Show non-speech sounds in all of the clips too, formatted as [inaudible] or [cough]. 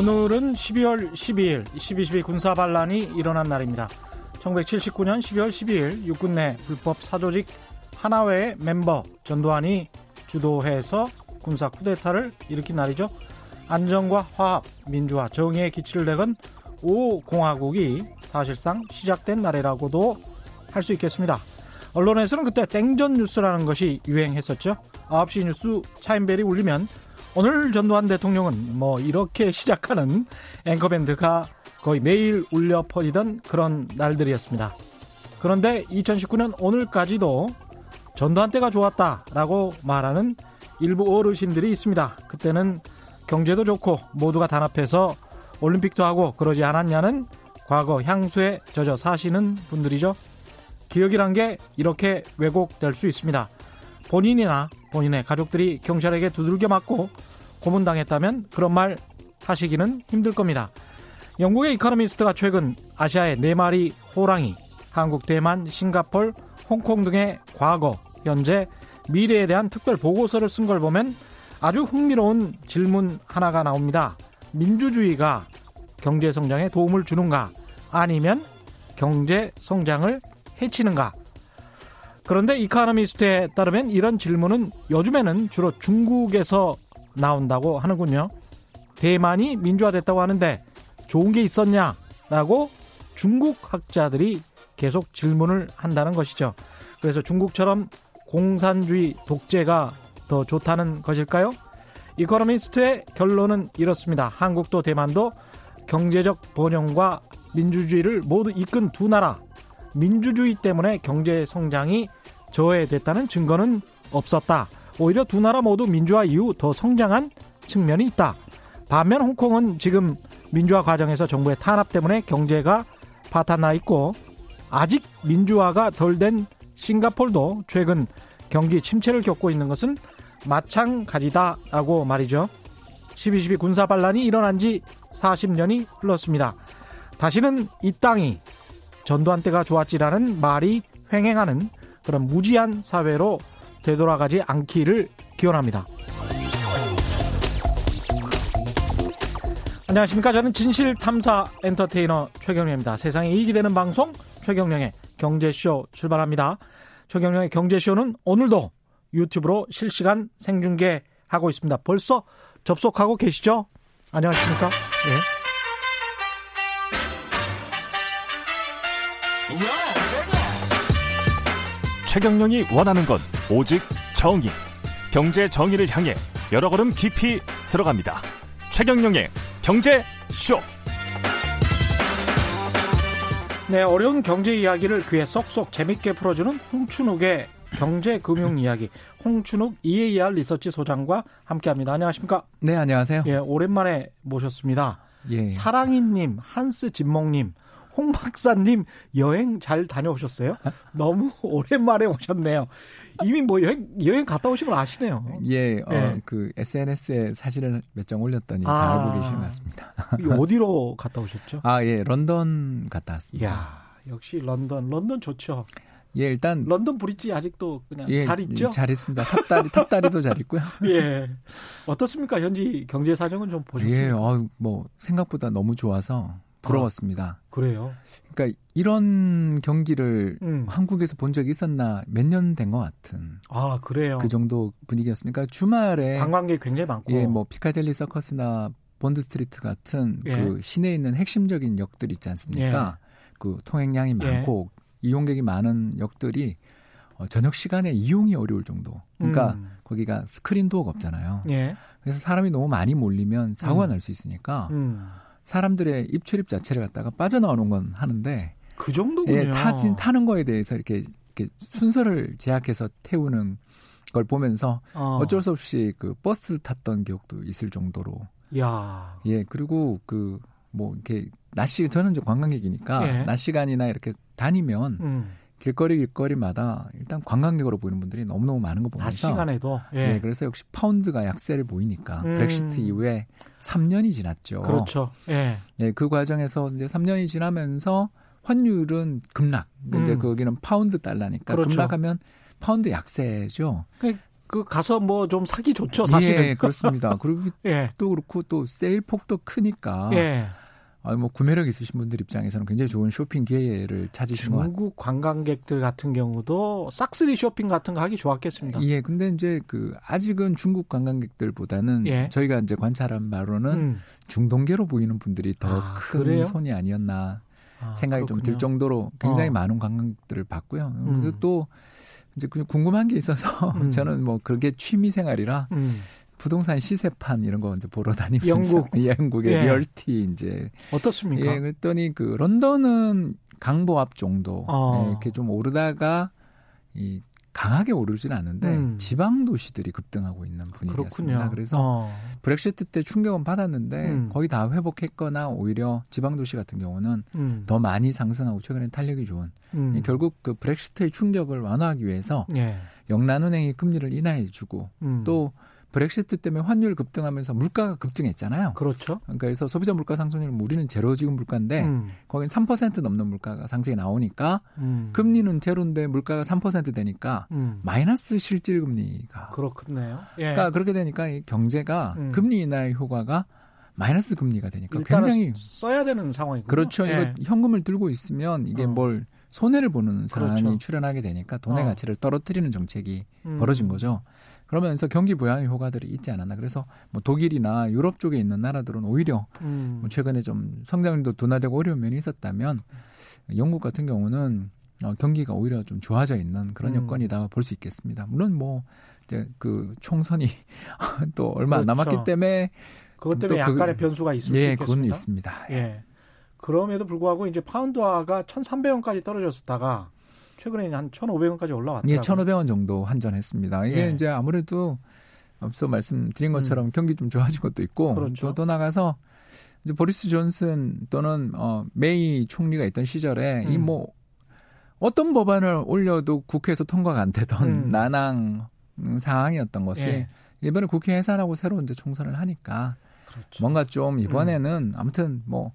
오늘은 12월 12일 12.12 군사반란이 일어난 날입니다. 1979년 12월 12일 육군 내 불법 사조직 하나회의 멤버 전두환이 주도해서 군사 쿠데타를 일으킨 날이죠. 안정과 화합, 민주화, 정의의 기치를 내건 5공화국이 사실상 시작된 날이라고도 할 수 있겠습니다. 언론에서는 그때 땡전 뉴스라는 것이 유행했었죠. 9시 뉴스 차인벨이 울리면 오늘 전두환 대통령은 뭐 이렇게 [laughs] 시작하는 앵커밴드가 거의 매일 울려 퍼지던 그런 날들이었습니다. 그런데 2019년 오늘까지도 전두환 때가 좋았다라고 말하는 일부 어르신들이 있습니다. 그때는 경제도 좋고 모두가 단합해서 올림픽도 하고 그러지 않았냐는 과거 향수에 젖어 사시는 분들이죠. 기억이란 게 이렇게 왜곡될 수 있습니다. 본인이나 본인의 가족들이 경찰에게 두들겨 맞고 고문당했다면 그런 말 하시기는 힘들 겁니다. 영국의 이카노미스트가 최근 아시아의 네 마리 호랑이, 한국, 대만, 싱가폴, 홍콩 등의 과거, 현재, 미래에 대한 특별 보고서를 쓴 걸 보면 아주 흥미로운 질문 하나가 나옵니다. 민주주의가 경제 성장에 도움을 주는가? 아니면 경제 성장을 해치는가? 그런데 이카노미스트에 따르면 이런 질문은 요즘에는 주로 중국에서 나온다고 하는군요. 대만이 민주화됐다고 하는데 좋은 게 있었냐라고 중국 학자들이 계속 질문을 한다는 것이죠. 그래서 중국처럼 공산주의 독재가 더 좋다는 것일까요? 이코노미스트의 결론은 이렇습니다. 한국도 대만도 경제적 번영과 민주주의를 모두 이끈 두 나라. 민주주의 때문에 경제 성장이 저해됐다는 증거는 없었다. 오히려 두 나라 모두 민주화 이후 더 성장한 측면이 있다. 반면 홍콩은 지금 민주화 과정에서 정부의 탄압 때문에 경제가 파탄나 있고 아직 민주화가 덜 된 싱가폴도 최근 경기 침체를 겪고 있는 것은 마찬가지다라고 말이죠. 12.12 군사 반란이 일어난 지 40년이 흘렀습니다. 다시는 이 땅이 전두환 때가 좋았지라는 말이 횡행하는 그런 무지한 사회로 되돌아가지 않기를 기원합니다. 안녕하십니까. 저는 진실탐사 엔터테이너 최경령입니다. 세상에 이익이 되는 방송 최경령의 경제쇼 출발합니다. 최경령의 경제쇼는 오늘도 유튜브로 실시간 생중계하고 있습니다. 벌써 접속하고 계시죠? 안녕하십니까? 예. 최경령이 원하는 건 오직 정의. 경제 정의를 향해 여러 걸음 깊이 들어갑니다. 최경령의 경제 쇼. 네, 어려운 경제 이야기를 귀에 쏙쏙 재밌게 풀어주는 홍춘욱의 경제 금융 이야기. 홍춘욱 EAR 리서치 소장과 함께합니다. 안녕하십니까? 네, 안녕하세요. 예, 오랜만에 모셨습니다. 예. 사랑이님, 한스 진몽님, 홍 박사님 여행 잘 다녀오셨어요? 너무 [laughs] 오랜만에 오셨네요. 이미 뭐 여행 여행 갔다 오신 걸 아시네요. 예, 어, 예. 그 SNS에 사진을 몇 장 올렸더니 아, 다 알고 계신 것 같습니다. 어디로 갔다 오셨죠? 아, 예, 런던 갔다 왔습니다. 야, 역시 런던, 런던 좋죠. 예, 일단 런던 브릿지 아직도 그냥 예, 잘 있죠? 잘 있습니다. 탑다리 탑다리도 잘 있고요. [laughs] 예. 어떻습니까? 현지 경제 사정은 좀 보셨어요? 예, 어, 뭐 생각보다 너무 좋아서 부러웠습니다. 아, 그래요? 그러니까 이런 경기를 음. 한국에서 본 적이 있었나 몇 년 된 것 같은. 아 그래요? 그 정도 분위기였습니까? 주말에 관광객 굉장히 많고. 예, 뭐 피카델리 서커스나 본드 스트리트 같은 예. 그 시내에 있는 핵심적인 역들 있지 않습니까? 예. 그 통행량이 예. 많고 이용객이 많은 역들이 어, 저녁 시간에 이용이 어려울 정도. 그러니까 음. 거기가 스크린 도어가 없잖아요. 예. 그래서 사람이 너무 많이 몰리면 사고가 음. 날수 있으니까. 음. 사람들의 입출입 자체를 갖다가 빠져나오는 건 하는데 그 정도군요. 예, 타진 타는 거에 대해서 이렇게, 이렇게 순서를 제약해서 태우는 걸 보면서 어. 쩔수 없이 그 버스 탔던 기억도 있을 정도로. 야. 예, 그리고 그 뭐 이렇게 낮 시, 저는 이제 관광객이니까 예. 낮 시간이나 이렇게 다니면 음. 길거리 길거리마다 일단 관광객으로 보이는 분들이 너무너무 많은 거 보면서 낮 시간에도 예. 네, 그래서 역시 파운드가 약세를 보이니까 음. 브렉시트 이후에 3년이 지났죠. 그렇죠. 예. 예, 그 과정에서 이제 3년이 지나면서 환율은 급락. 음. 이제 거기는 파운드 달러니까 그렇죠. 급락하면 파운드 약세죠. 그, 그 가서 뭐 좀 사기 좋죠, 사실은. 예, 그렇습니다. 그리고 [laughs] 예. 또 그렇고 또 세일 폭도 크니까. 예. 아, 뭐 구매력 있으신 분들 입장에서는 굉장히 좋은 쇼핑 기회를 찾으신 것 같아요. 중국 관광객들 같은 경우도 싹쓸이 쇼핑 같은 거 하기 좋았겠습니다. 예, 근데 이제 그 아직은 중국 관광객들보다는 예. 저희가 이제 관찰한 바로는 음. 중동계로 보이는 분들이 더큰 아, 손이 아니었나 아, 생각이 좀 들 정도로 굉장히 어. 많은 관광객들을 봤고요. 음. 그리고 또 이제 궁금한 게 있어서 [laughs] 음. 저는 뭐 그게 취미 생활이라 음. 부동산 시세판 이런 거 이제 보러 다니면서 영국 [laughs] 영국의 예. realty 이제 어떻습니까? 예, 그랬더니 그 런던은 강보합 정도 어. 예, 이렇게 좀 오르다가 이 강하게 오르지는 않는데 음. 지방 도시들이 급등하고 있는 분위기였습니다. 그래서 어. 브렉시트 때 충격은 받았는데 음. 거의 다 회복했거나 오히려 지방 도시 같은 경우는 음. 더 많이 상승하고 최근에 탄력이 좋은 음. 결국 그 브렉시트의 충격을 완화하기 위해서 예. 영란은행이 금리를 인하해주고 음. 또 브렉시트 때문에 환율 급등하면서 물가가 급등했잖아요. 그렇죠. 그러니까 그래서 소비자 물가 상승률 우리는 제로 지금 물가인데 음. 거긴 3% 넘는 물가가 상승이 나오니까 음. 금리는 제로인데 물가가 3% 되니까 음. 마이너스 실질 금리가 그렇겠네요. 예. 그러니까 그렇게 되니까 이 경제가 음. 금리 인하의 효과가 마이너스 금리가 되니까 굉장히 써야 되는 상황이고 그렇죠. 예. 이거 현금을 들고 있으면 이게 어. 뭘 손해를 보는 상황이 그렇죠. 출현하게 되니까 돈의 어. 가치를 떨어뜨리는 정책이 음. 벌어진 거죠. 그러면서 경기 부양의 효과들이 있지 않았나. 그래서 뭐 독일이나 유럽 쪽에 있는 나라들은 오히려 음. 뭐 최근에 좀 성장률도 둔화되고 어려운 면이 있었다면 영국 같은 경우는 어, 경기가 오히려 좀 좋아져 있는 그런 음. 여건이다 볼 수 있겠습니다. 물론 뭐 이제 그 총선이 [laughs] 또 얼마 안 그렇죠. 남았기 때문에 그것 때문에 그 약간의 그, 변수가 있을 예, 수 있겠습니다. 그건 있습니다. 예. 그럼에도 불구하고 이제 파운드화가 1,300원까지 떨어졌다가 최근에 한 1,500원까지 올라왔더라고요. 예, 1,500원 정도 환전했습니다. 이게 예. 이제 아무래도 앞서 말씀드린 것처럼 음. 경기 좀 좋아진 것도 있고 그렇죠. 또, 또 나가서 이제 보리스 존슨 또는 어 메이 총리가 있던 시절에 음. 이뭐 어떤 법안을 올려도 국회에서 통과가 안 되던 음. 난항 상황이었던 것이 예. 이번에 국회 해산하고 새로 이제 총선을 하니까 그렇죠. 뭔가 좀 이번에는 음. 아무튼 뭐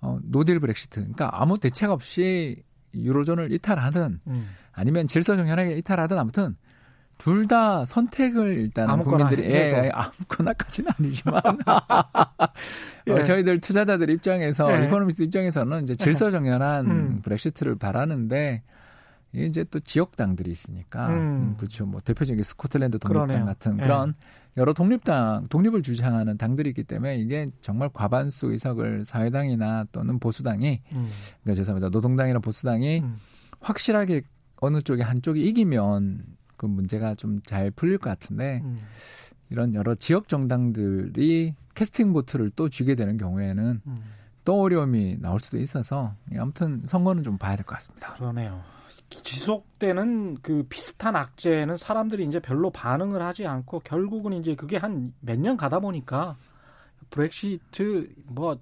어, 노딜 브렉시트 그러니까 아무 대책 없이 유로존을 이탈하든 음. 아니면 질서 정연하게 이탈하든 아무튼 둘 다 선택을 일단 국민들이 예, 예, 아무거나까지는 아니지만 [laughs] [laughs] 예. 어, 저희들 투자자들 입장에서 예. 이코노미스트 입장에서는 이제 질서 정연한 음. 브렉시트를 바라는데 이제 또 지역 당들이 있으니까 음. 음, 그렇죠. 뭐 대표적인 스코틀랜드 독립당 그러네요. 같은 예. 그런 여러 독립당 독립을 주장하는 당들이 있기 때문에 이게 정말 과반수 의석을 사회당이나 또는 보수당이 음. 그러니까 죄송합니다 노동당이나 보수당이 음. 확실하게 어느 쪽에 한쪽이 이기면 그 문제가 좀 잘 풀릴 것 같은데 음. 이런 여러 지역 정당들이 캐스팅 보트를 또 쥐게 되는 경우에는 음. 또 어려움이 나올 수도 있어서 아무튼 선거는 좀 봐야 될 것 같습니다. 그러네요. 지속되는 그 비슷한 악재는 사람들이 이제 별로 반응을 하지 않고 결국은 이제 그게 한 몇 년 가다 보니까 브렉시트 뭐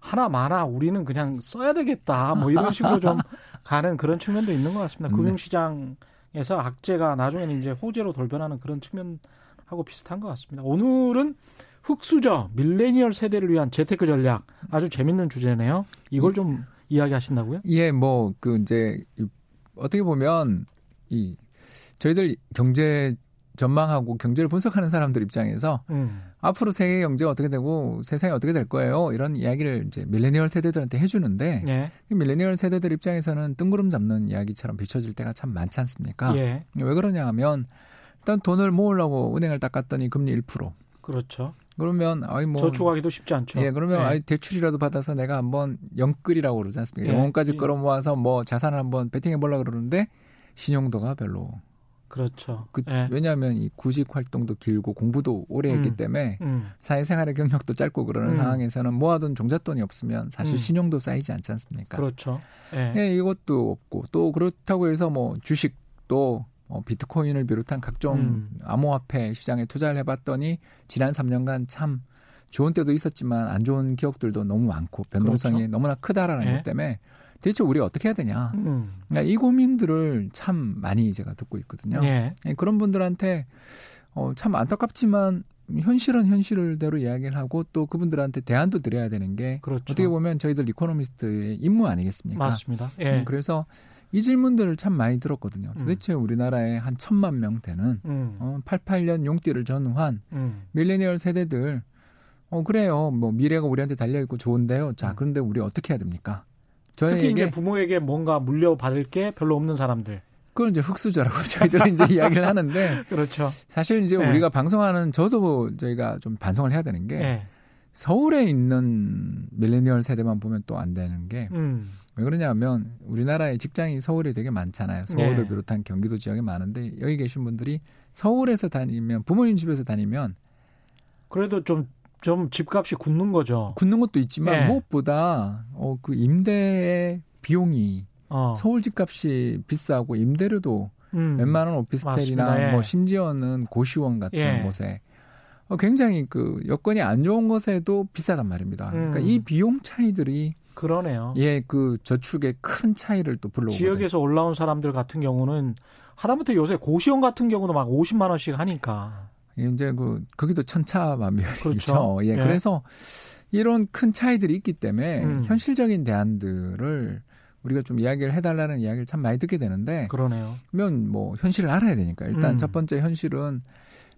하나 많아 우리는 그냥 써야 되겠다 뭐 이런 식으로 좀 [laughs] 가는 그런 측면도 있는 것 같습니다. 네. 금융시장에서 악재가 나중에는 이제 호재로 돌변하는 그런 측면하고 비슷한 것 같습니다. 오늘은 흑수저 밀레니얼 세대를 위한 재테크 전략 아주 재밌는 주제네요. 이걸 좀 이야기하신다고요? 예, 뭐 그 이제 어떻게 보면 이 저희들 경제 전망하고 경제를 분석하는 사람들 입장에서 음. 앞으로 세계 경제가 어떻게 되고 세상이 어떻게 될 거예요 이런 이야기를 이제 밀레니얼 세대들한테 해주는데 예. 밀레니얼 세대들 입장에서는 뜬구름 잡는 이야기처럼 비춰질 때가 참 많지 않습니까? 예. 왜 그러냐 하면 일단 돈을 모으려고 은행을 닦았더니 금리 1%. 그렇죠. 그러면 아이 뭐 저축하기도 쉽지 않죠. 예, 그러면 네. 아이 대출이라도 받아서 내가 한번 영끌이라고 그러지 않습니까? 예. 영혼까지 끌어모아서 뭐 자산을 한번 베팅해 보려 그러는데 신용도가 별로 그렇죠. 그, 예. 왜냐하면 이 구직 활동도 길고 공부도 오래 했기 음. 때문에 음. 사회생활의 경력도 짧고 그러는 음. 상황에서는 모아둔 종잣돈이 없으면 사실 음. 신용도 쌓이지 않지 않습니까? 그렇죠. 예. 예, 이것도 없고 또 그렇다고 해서 뭐 주식도 어, 비트코인을 비롯한 각종 음. 암호화폐 시장에 투자를 해봤더니 지난 3년간 참 좋은 때도 있었지만 안 좋은 기억들도 너무 많고 변동성이 그렇죠. 너무나 크다라는 네. 것 때문에 대체 우리 어떻게 해야 되냐. 음. 그러니까 이 고민들을 참 많이 제가 듣고 있거든요. 예. 예 그런 분들한테 어, 참 안타깝지만 현실은 현실대로 이야기를 하고 또 그분들한테 대안도 드려야 되는 게 그렇죠. 어떻게 보면 저희들 이코노미스트의 임무 아니겠습니까? 맞습니다. 예. 음, 그래서 이 질문들을 참 많이 들었거든요. 음. 도대체 음. 우리나라에 한 천만 명 되는 음. 어, 88년 용띠를 전후한 음. 밀레니얼 세대들 어 그래요. 뭐 미래가 우리한테 달려 있고 좋은데요. 자, 음. 그런데 우리 어떻게 해야 됩니까? 특히 이제 부모에게 뭔가 물려받을 게 별로 없는 사람들. 그걸 이제 흑수저라고 [laughs] 저희들은 이제 [laughs] 이야기를 하는데 그렇죠. 사실 이제 네. 우리가 방송하는 저도 저희가 좀 반성을 해야 되는 게 네. 서울에 있는 밀레니얼 세대만 보면 또 안 되는 게 음. 왜 그러냐면 우리나라의 직장이 서울에 되게 많잖아요. 서울을 네. 비롯한 경기도 지역에 많은데 여기 계신 분들이 서울에서 다니면 부모님 집에서 다니면 그래도 좀좀 집값이 굳는 거죠. 굳는 것도 있지만 네. 무엇보다 어, 그 임대의 비용이 어. 서울 집값이 비싸고 임대료도 음. 웬만한 오피스텔이나 예. 뭐 심지어는 고시원 같은 예. 곳에 어, 굉장히 그 여건이 안 좋은 곳에도 비싸단 말입니다. 그러니까 음. 그러니까 이 비용 차이들이 그러네요. 예, 그 저축의 큰 차이를 또 불러오고 지역에서 올라온 사람들 같은 경우는 하다못해 요새 고시원 같은 경우도 막 50만 원씩 하니까 이제 그 거기도 천차만별이죠. 그렇죠. [laughs] 예, 예, 그래서 이런 큰 차이들이 있기 때문에 음. 현실적인 대안들을 우리가 좀 이야기를 해달라는 이야기를 참 많이 듣게 되는데 그러네요. 그러면 뭐 현실을 알아야 되니까 일단 음. 첫 번째 현실은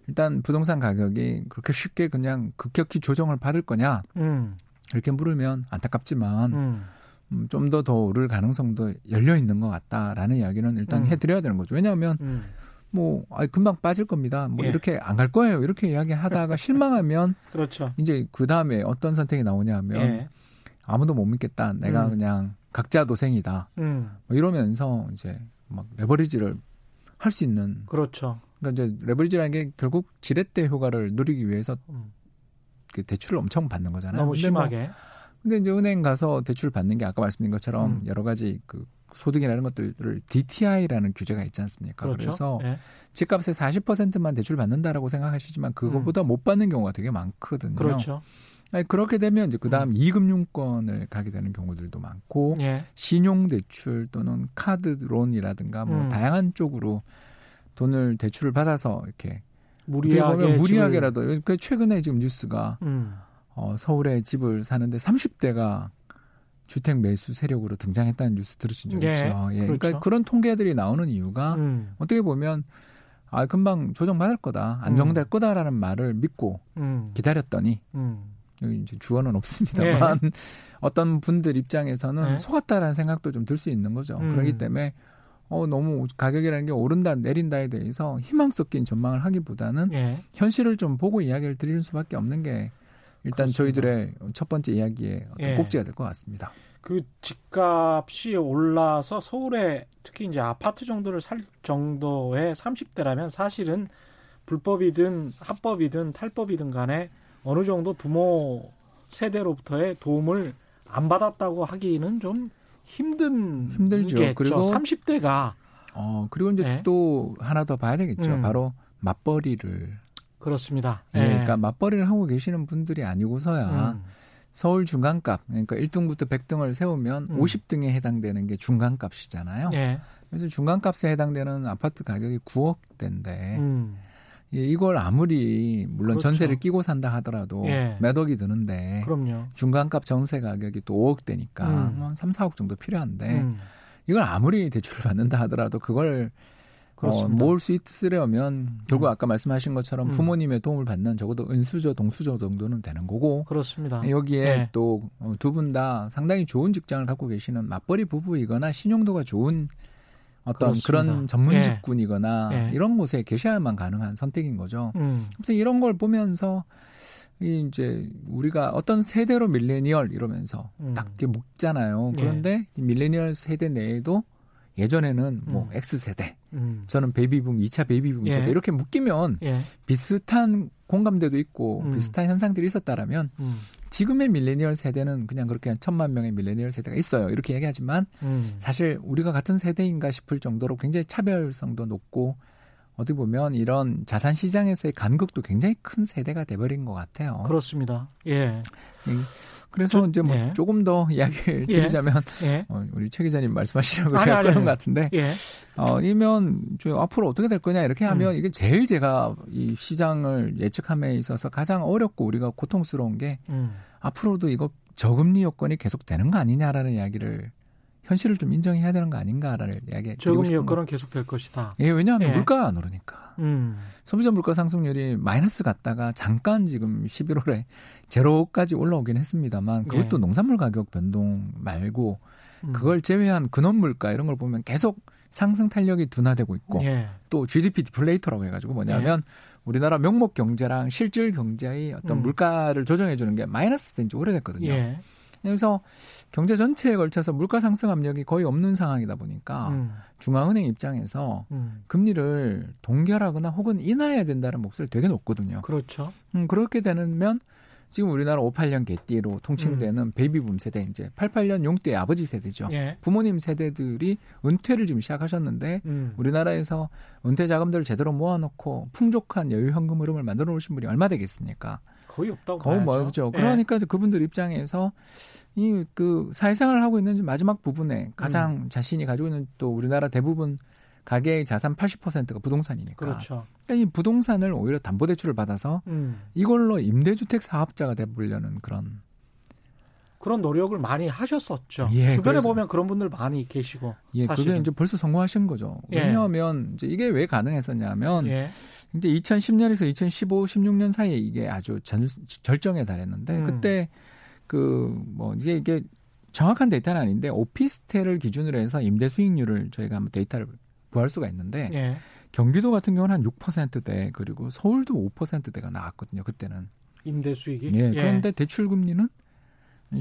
일단 부동산 가격이 그렇게 쉽게 그냥 급격히 조정을 받을 거냐 음. 이렇게 물으면 안타깝지만 음. 음, 좀더 더 오를 가능성도 열려 있는 것 같다라는 이야기는 일단 음. 해드려야 되는 거죠. 왜냐하면 음. 뭐 아, 금방 빠질 겁니다. 뭐 예. 이렇게 안 갈 거예요. 이렇게 이야기하다가 [laughs] 실망하면 그렇죠. 이제 그 다음에 어떤 선택이 나오냐면 예. 아무도 못 믿겠다. 내가 음. 그냥 각자 도생이다. 음. 뭐 이러면서 이제 막 레버리지를 할 수 있는 그렇죠. 그러니까 이제 레버리지라는 게 결국 지렛대 효과를 누리기 위해서 음. 그 대출을 엄청 받는 거잖아요. 너무 근데 뭐 심하게. 뭐, 근데 이제 은행 가서 대출 받는 게 아까 말씀드린 것처럼 음. 여러 가지 그 소득이라는 것들을 DTI라는 규제가 있지 않습니까? 그렇죠. 그래서 네. 집값의 40%만 대출 받는다라고 생각하시지만 그거보다 음. 못 받는 경우가 되게 많거든요. 그렇죠. 아니, 그렇게 되면 이제 그다음 음. 이금융권을 가게 되는 경우들도 많고 예. 신용 대출 또는 카드론이라든가 뭐 음. 다양한 쪽으로 돈을 대출을 받아서 이렇게 무리하게 무리하게라도 그러니까 최근에 지금 뉴스가 음. 어, 서울에 집을 사는데 30대가 주택 매수 세력으로 등장했다는 뉴스 들으신 적 예. 있죠. 예. 그러니까 그렇죠. 그러니까 그런 통계들이 나오는 이유가 음. 어떻게 보면 아 금방 조정받을 거다 안정될 음. 거다라는 말을 믿고 음. 기다렸더니 음. 여기 이제 주어는 없습니다만 네. [laughs] 어떤 분들 입장에서는 네. 속았다라는 생각도 좀 들 수 있는 거죠. 음. 그렇기 때문에 어 너무 가격이라는 게 오른다 내린다에 대해서 희망 섞인 전망을 하기보다는 네. 현실을 좀 보고 이야기를 드리는 수밖에 없는 게 일단 그렇습니다. 저희들의 첫 번째 이야기의 예. 꼭지가 될 것 같습니다. 그 집값이 올라서 서울에 특히 이제 아파트 정도를 살 정도의 30대라면 사실은 불법이든 합법이든 탈법이든 간에 어느 정도 부모 세대로부터의 도움을 안 받았다고 하기는 좀 힘든 힘들죠. 겠죠. 그리고 30대가 어 그리고 이제 네. 또 하나 더 봐야 되겠죠. 음. 바로 맞벌이를 그렇습니다. 네. 네. 그러니까 맞벌이를 하고 계시는 분들이 아니고서야 음. 서울 중간값 그러니까 1등부터 100등을 세우면 음. 50등에 해당되는 게 중간값이잖아요. 네. 그래서 중간값에 해당되는 아파트 가격이 9억대인데 음. 예, 이걸 아무리 물론 그렇죠. 전세를 끼고 산다 하더라도 예. 몇 억이 드는데 그럼요. 중간값 전세 가격이 또 5억 대니까 음. 한 3, 4억 정도 필요한데 음. 이걸 아무리 대출을 받는다 하더라도 그걸 어, 모을 수 있으려면 결국 음. 아까 말씀하신 것처럼 음. 부모님의 도움을 받는 적어도 은수저, 동수저 정도는 되는 거고 그렇습니다. 여기에 네. 또두 분 다 상당히 좋은 직장을 갖고 계시는 맞벌이 부부이거나 신용도가 좋은 어떤 그렇습니다. 그런 전문 예. 직군이거나 예. 이런 곳에 계셔야만 가능한 선택인 거죠. 음. 아무튼 이런 걸 보면서 이 이제 우리가 어떤 세대로 밀레니얼 이러면서 음. 딱 이렇게 묻잖아요. 예. 그런데 예. 밀레니얼 세대 내에도 예전에는 뭐 음. X세대, 음. 저는 베이비붐, 2차 베이비붐 세대 예. 이렇게 묶이면 예. 비슷한 공감대도 있고 음. 비슷한 현상들이 있었다라면 음. 지금의 밀레니얼 세대는 그냥 그렇게 한 천만 명의 밀레니얼 세대가 있어요. 이렇게 얘기하지만 음. 사실 우리가 같은 세대인가 싶을 정도로 굉장히 차별성도 높고 어디 보면 이런 자산 시장에서의 간극도 굉장히 큰 세대가 돼버린 것 같아요. 그렇습니다. 예. 그래서 저, 이제 뭐 예. 조금 더 [laughs] 이야기를 예. 드리자면 예. [laughs] 어, 우리 최 기자님 말씀하시라고 아니, 제가 아니, 그런 것 같은데 예. 어, 이면 저 앞으로 어떻게 될 거냐 이렇게 하면 음. 이게 제일 제가 이 시장을 예측함에 있어서 가장 어렵고 우리가 고통스러운 게 음. 앞으로도 이거 저금리 요건이 계속 되는 거 아니냐라는 이야기를 현실을 좀 인정해야 되는 거 아닌가라는 이야기. 저금리 여건은 계속 될 것이다. 예, 왜냐하면 예. 물가가 안 오르니까. 음. 소비자 물가 상승률이 마이너스 갔다가 잠깐 지금 11월에 제로까지 올라오긴 했습니다만 그것도 예. 농산물 가격 변동 말고 음. 그걸 제외한 근원 물가 이런 걸 보면 계속 상승 탄력이 둔화되고 있고 예. 또 GDP 디플레이터라고 해가지고 뭐냐면 예. 우리나라 명목 경제랑 실질 경제의 어떤 음. 물가를 조정해 주는 게 마이너스 된지 오래됐거든요. 예. 그래서 경제 전체에 걸쳐서 물가 상승 압력이 거의 없는 상황이다 보니까 음. 중앙은행 입장에서 음. 금리를 동결하거나 혹은 인하해야 된다는 목소리 되게 높거든요. 그렇죠. 음, 그렇게 되면 지금 우리나라 58년 개띠로 통칭되는 음. 베이비붐 세대 이제 88년 용띠의 아버지 세대죠. 예. 부모님 세대들이 은퇴를 지금 시작하셨는데 음. 우리나라에서 은퇴 자금들을 제대로 모아놓고 풍족한 여유 현금 흐름을 만들어 놓으신 분이 얼마 되겠습니까? 거의 없다고 거의 멀죠. 예. 그러니까 그분들 입장에서 이 그 사회생활을 하고 있는 마지막 부분에 가장 음. 자신이 가지고 있는 또 우리나라 대부분 가계의 자산 80%가 부동산이니까. 그렇죠. 그러니까 이 부동산을 오히려 담보대출을 받아서 음. 이걸로 임대주택 사업자가 돼보려는 그런 그런 노력을 많이 하셨었죠. 예, 주변에 그래서, 보면 그런 분들 많이 계시고. 예, 사실은. 그게 이제 벌써 성공하신 거죠. 예. 왜냐하면 이제 이게 왜 가능했었냐면 예. 이제 2010년에서 2015, 16년 사이에 이게 아주 절, 절정에 달했는데 음. 그때 그 뭐 이게 이게 정확한 데이터는 아닌데 오피스텔을 기준으로 해서 임대 수익률을 저희가 한번 데이터를 구할 수가 있는데 예. 경기도 같은 경우는 한 6%대 그리고 서울도 5%대가 나왔거든요. 그때는 임대 수익이. 예. 그런데 대출 금리는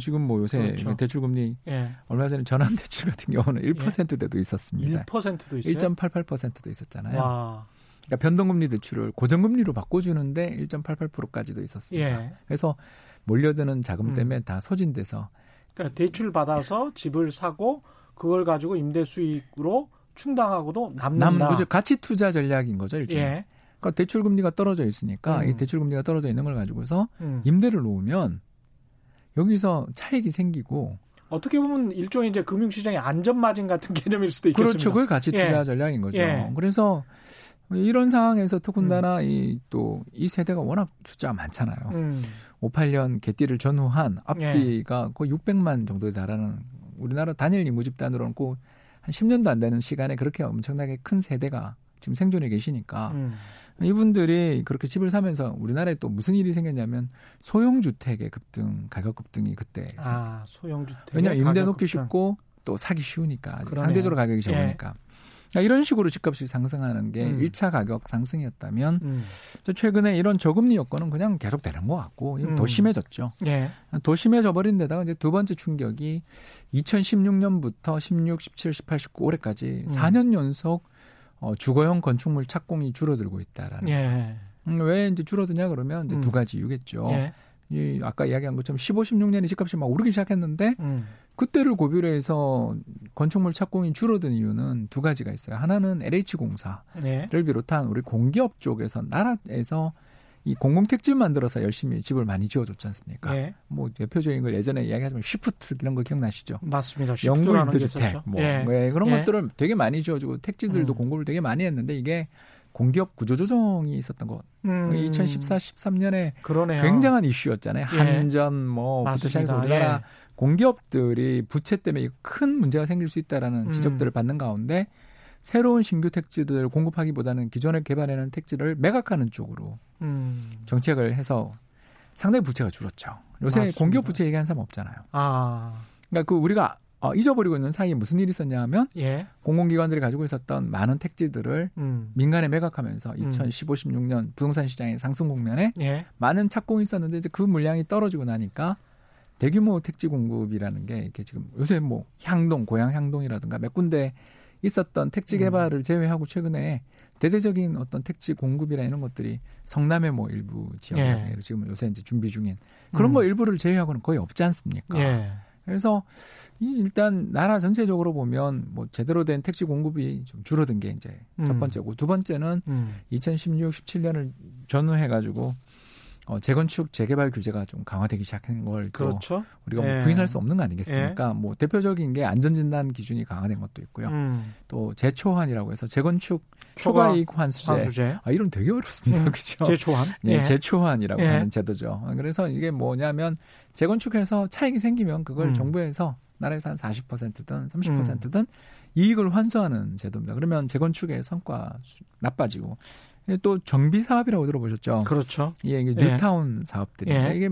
지금 뭐 요새 그렇죠. 대출 금리 예. 얼마 전에 전환 대출 같은 경우는 1%대도 있었습니다. 1%도 있어요. 1.88%도 있었잖아요. 와. 그러니까 변동금리 대출을 고정금리로 바꿔주는데 1.88%까지도 있었습니다. 예. 그래서 몰려드는 자금 음. 때문에 음. 다 소진돼서 그러니까 대출 받아서 집을 사고 그걸 가지고 임대 수익으로 충당하고도 남는다. 남. 가치 투자 전략인 거죠, 일종. 예. 그러니까 대출 금리가 떨어져 있으니까 음. 이 대출 금리가 떨어져 있는 걸 가지고서 음. 임대를 놓으면 여기서 차익이 생기고 어떻게 보면 일종의 이제 금융시장의 안전마진 같은 개념일 수도 있겠습니다. 그렇죠. 그게 가치 투자 예. 전략인 거죠. 예. 그래서 이런 상황에서 더군다나 음. 이또 이 세대가 워낙 숫자가 많잖아요. 음. 58년 개띠를 전후한 앞뒤가 예. 거의 600만 정도에 달하는 우리나라 단일 인구 집단으로는 꼭한 10년도 안 되는 시간에 그렇게 엄청나게 큰 세대가 지금 생존해 계시니까 음. 이분들이 그렇게 집을 사면서 우리나라에 또 무슨 일이 생겼냐면 소형 주택의 급등, 가격 급등이 그때 아 소형 주택 왜냐 임대 놓기 쉽고 또 사기 쉬우니까 상대적으로 가격이 적으니까. 예. 그러니까 이런 식으로 집값이 상승하는 게 음. 1차 가격 상승이었다면 음. 최근에 이런 저금리 여건은 그냥 계속되는 것 같고 음. 더 심해졌죠. 예. 더 심해져 버린 데다가 이제 두 번째 충격이 2016년부터 16, 17, 18, 19 올해까지 음. 4년 연속 어, 주거용 건축물 착공이 줄어들고 있다라는. 예. 음, 왜 이제 줄어드냐 그러면 이제 두 음. 가지 이유겠죠. 예. 이 아까 이야기한 것처럼 15, 16년에 집값이 막 오르기 시작했는데 음. 그때를 고비로 해서 건축물 착공이 줄어든 이유는 두 가지가 있어요. 하나는 LH공사를 네. 비롯한 우리 공기업 쪽에서 나라에서 이 공공택지 만들어서 열심히 집을 많이 지어줬지 않습니까? 예. 뭐 대표적인 걸 예전에 이야기하자면 쉬프트 이런 거 기억나시죠? 맞습니다. 영구 임대주택 뭐 예. 네, 그런 예. 것들을 되게 많이 지어주고 택지들도 음. 공급을 되게 많이 했는데 이게 공기업 구조조정이 있었던 것. 음. 2014, 13년에 그러네요. 굉장한 이슈였잖아요. 예. 한전 뭐부터 시작해서 우리나라 예. 공기업들이 부채 때문에 큰 문제가 생길 수 있다라는 음. 지적들을 받는 가운데 새로운 신규 택지들을 공급하기보다는 기존에 개발해놓은 택지를 매각하는 쪽으로 음. 정책을 해서 상당히 부채가 줄었죠. 요새 맞습니다. 공기업 부채 얘기하는 사람 없잖아요. 아. 그러니까 그 우리가 어, 잊어버리고 있는 사이에 무슨 일이 있었냐 하면 예. 공공기관들이 가지고 있었던 많은 택지들을 음. 민간에 매각하면서 2015, 16년 부동산 시장의 상승 국면에 예. 많은 착공이 있었는데 이제 그 물량이 떨어지고 나니까 대규모 택지 공급이라는 게 이렇게 지금 요새 뭐 향동, 고향 향동이라든가 몇 군데 있었던 택지 음. 개발을 제외하고 최근에 대대적인 어떤 택지 공급이나 이런 것들이 성남의 뭐 일부 지역 예. 지금 요새 이제 준비 중인 그런 음. 거 일부를 제외하고는 거의 없지 않습니까? 예. 그래서 이 일단 나라 전체적으로 보면 뭐 제대로 된 택지 공급이 좀 줄어든 게 이제 음. 첫 번째고 두 번째는 음. 2016, 17년을 전후해 가지고 어, 재건축 재개발 규제가 좀 강화되기 시작한 걸 그렇죠. 우리가 뭐 예. 부인할 수 없는 거 아니겠습니까? 예. 뭐 대표적인 게 안전진단 기준이 강화된 것도 있고요. 음. 또 재초환이라고 해서 재건축 초과이익 환수제. 환수제. 아 이름 되게 어렵습니다. 음. [laughs] 그렇죠? 재초환. 네, 예. 재초환이라고 예. 하는 제도죠. 그래서 이게 뭐냐면 재건축해서 차익이 생기면 그걸 음. 정부에서 나라에서 한 40%든 30%든 음. 이익을 환수하는 제도입니다. 그러면 재건축의 성과 나빠지고 또 정비 사업이라고 들어보셨죠? 그렇죠. 예, 이게 예. 뉴타운 예. 사업들이 예. 이게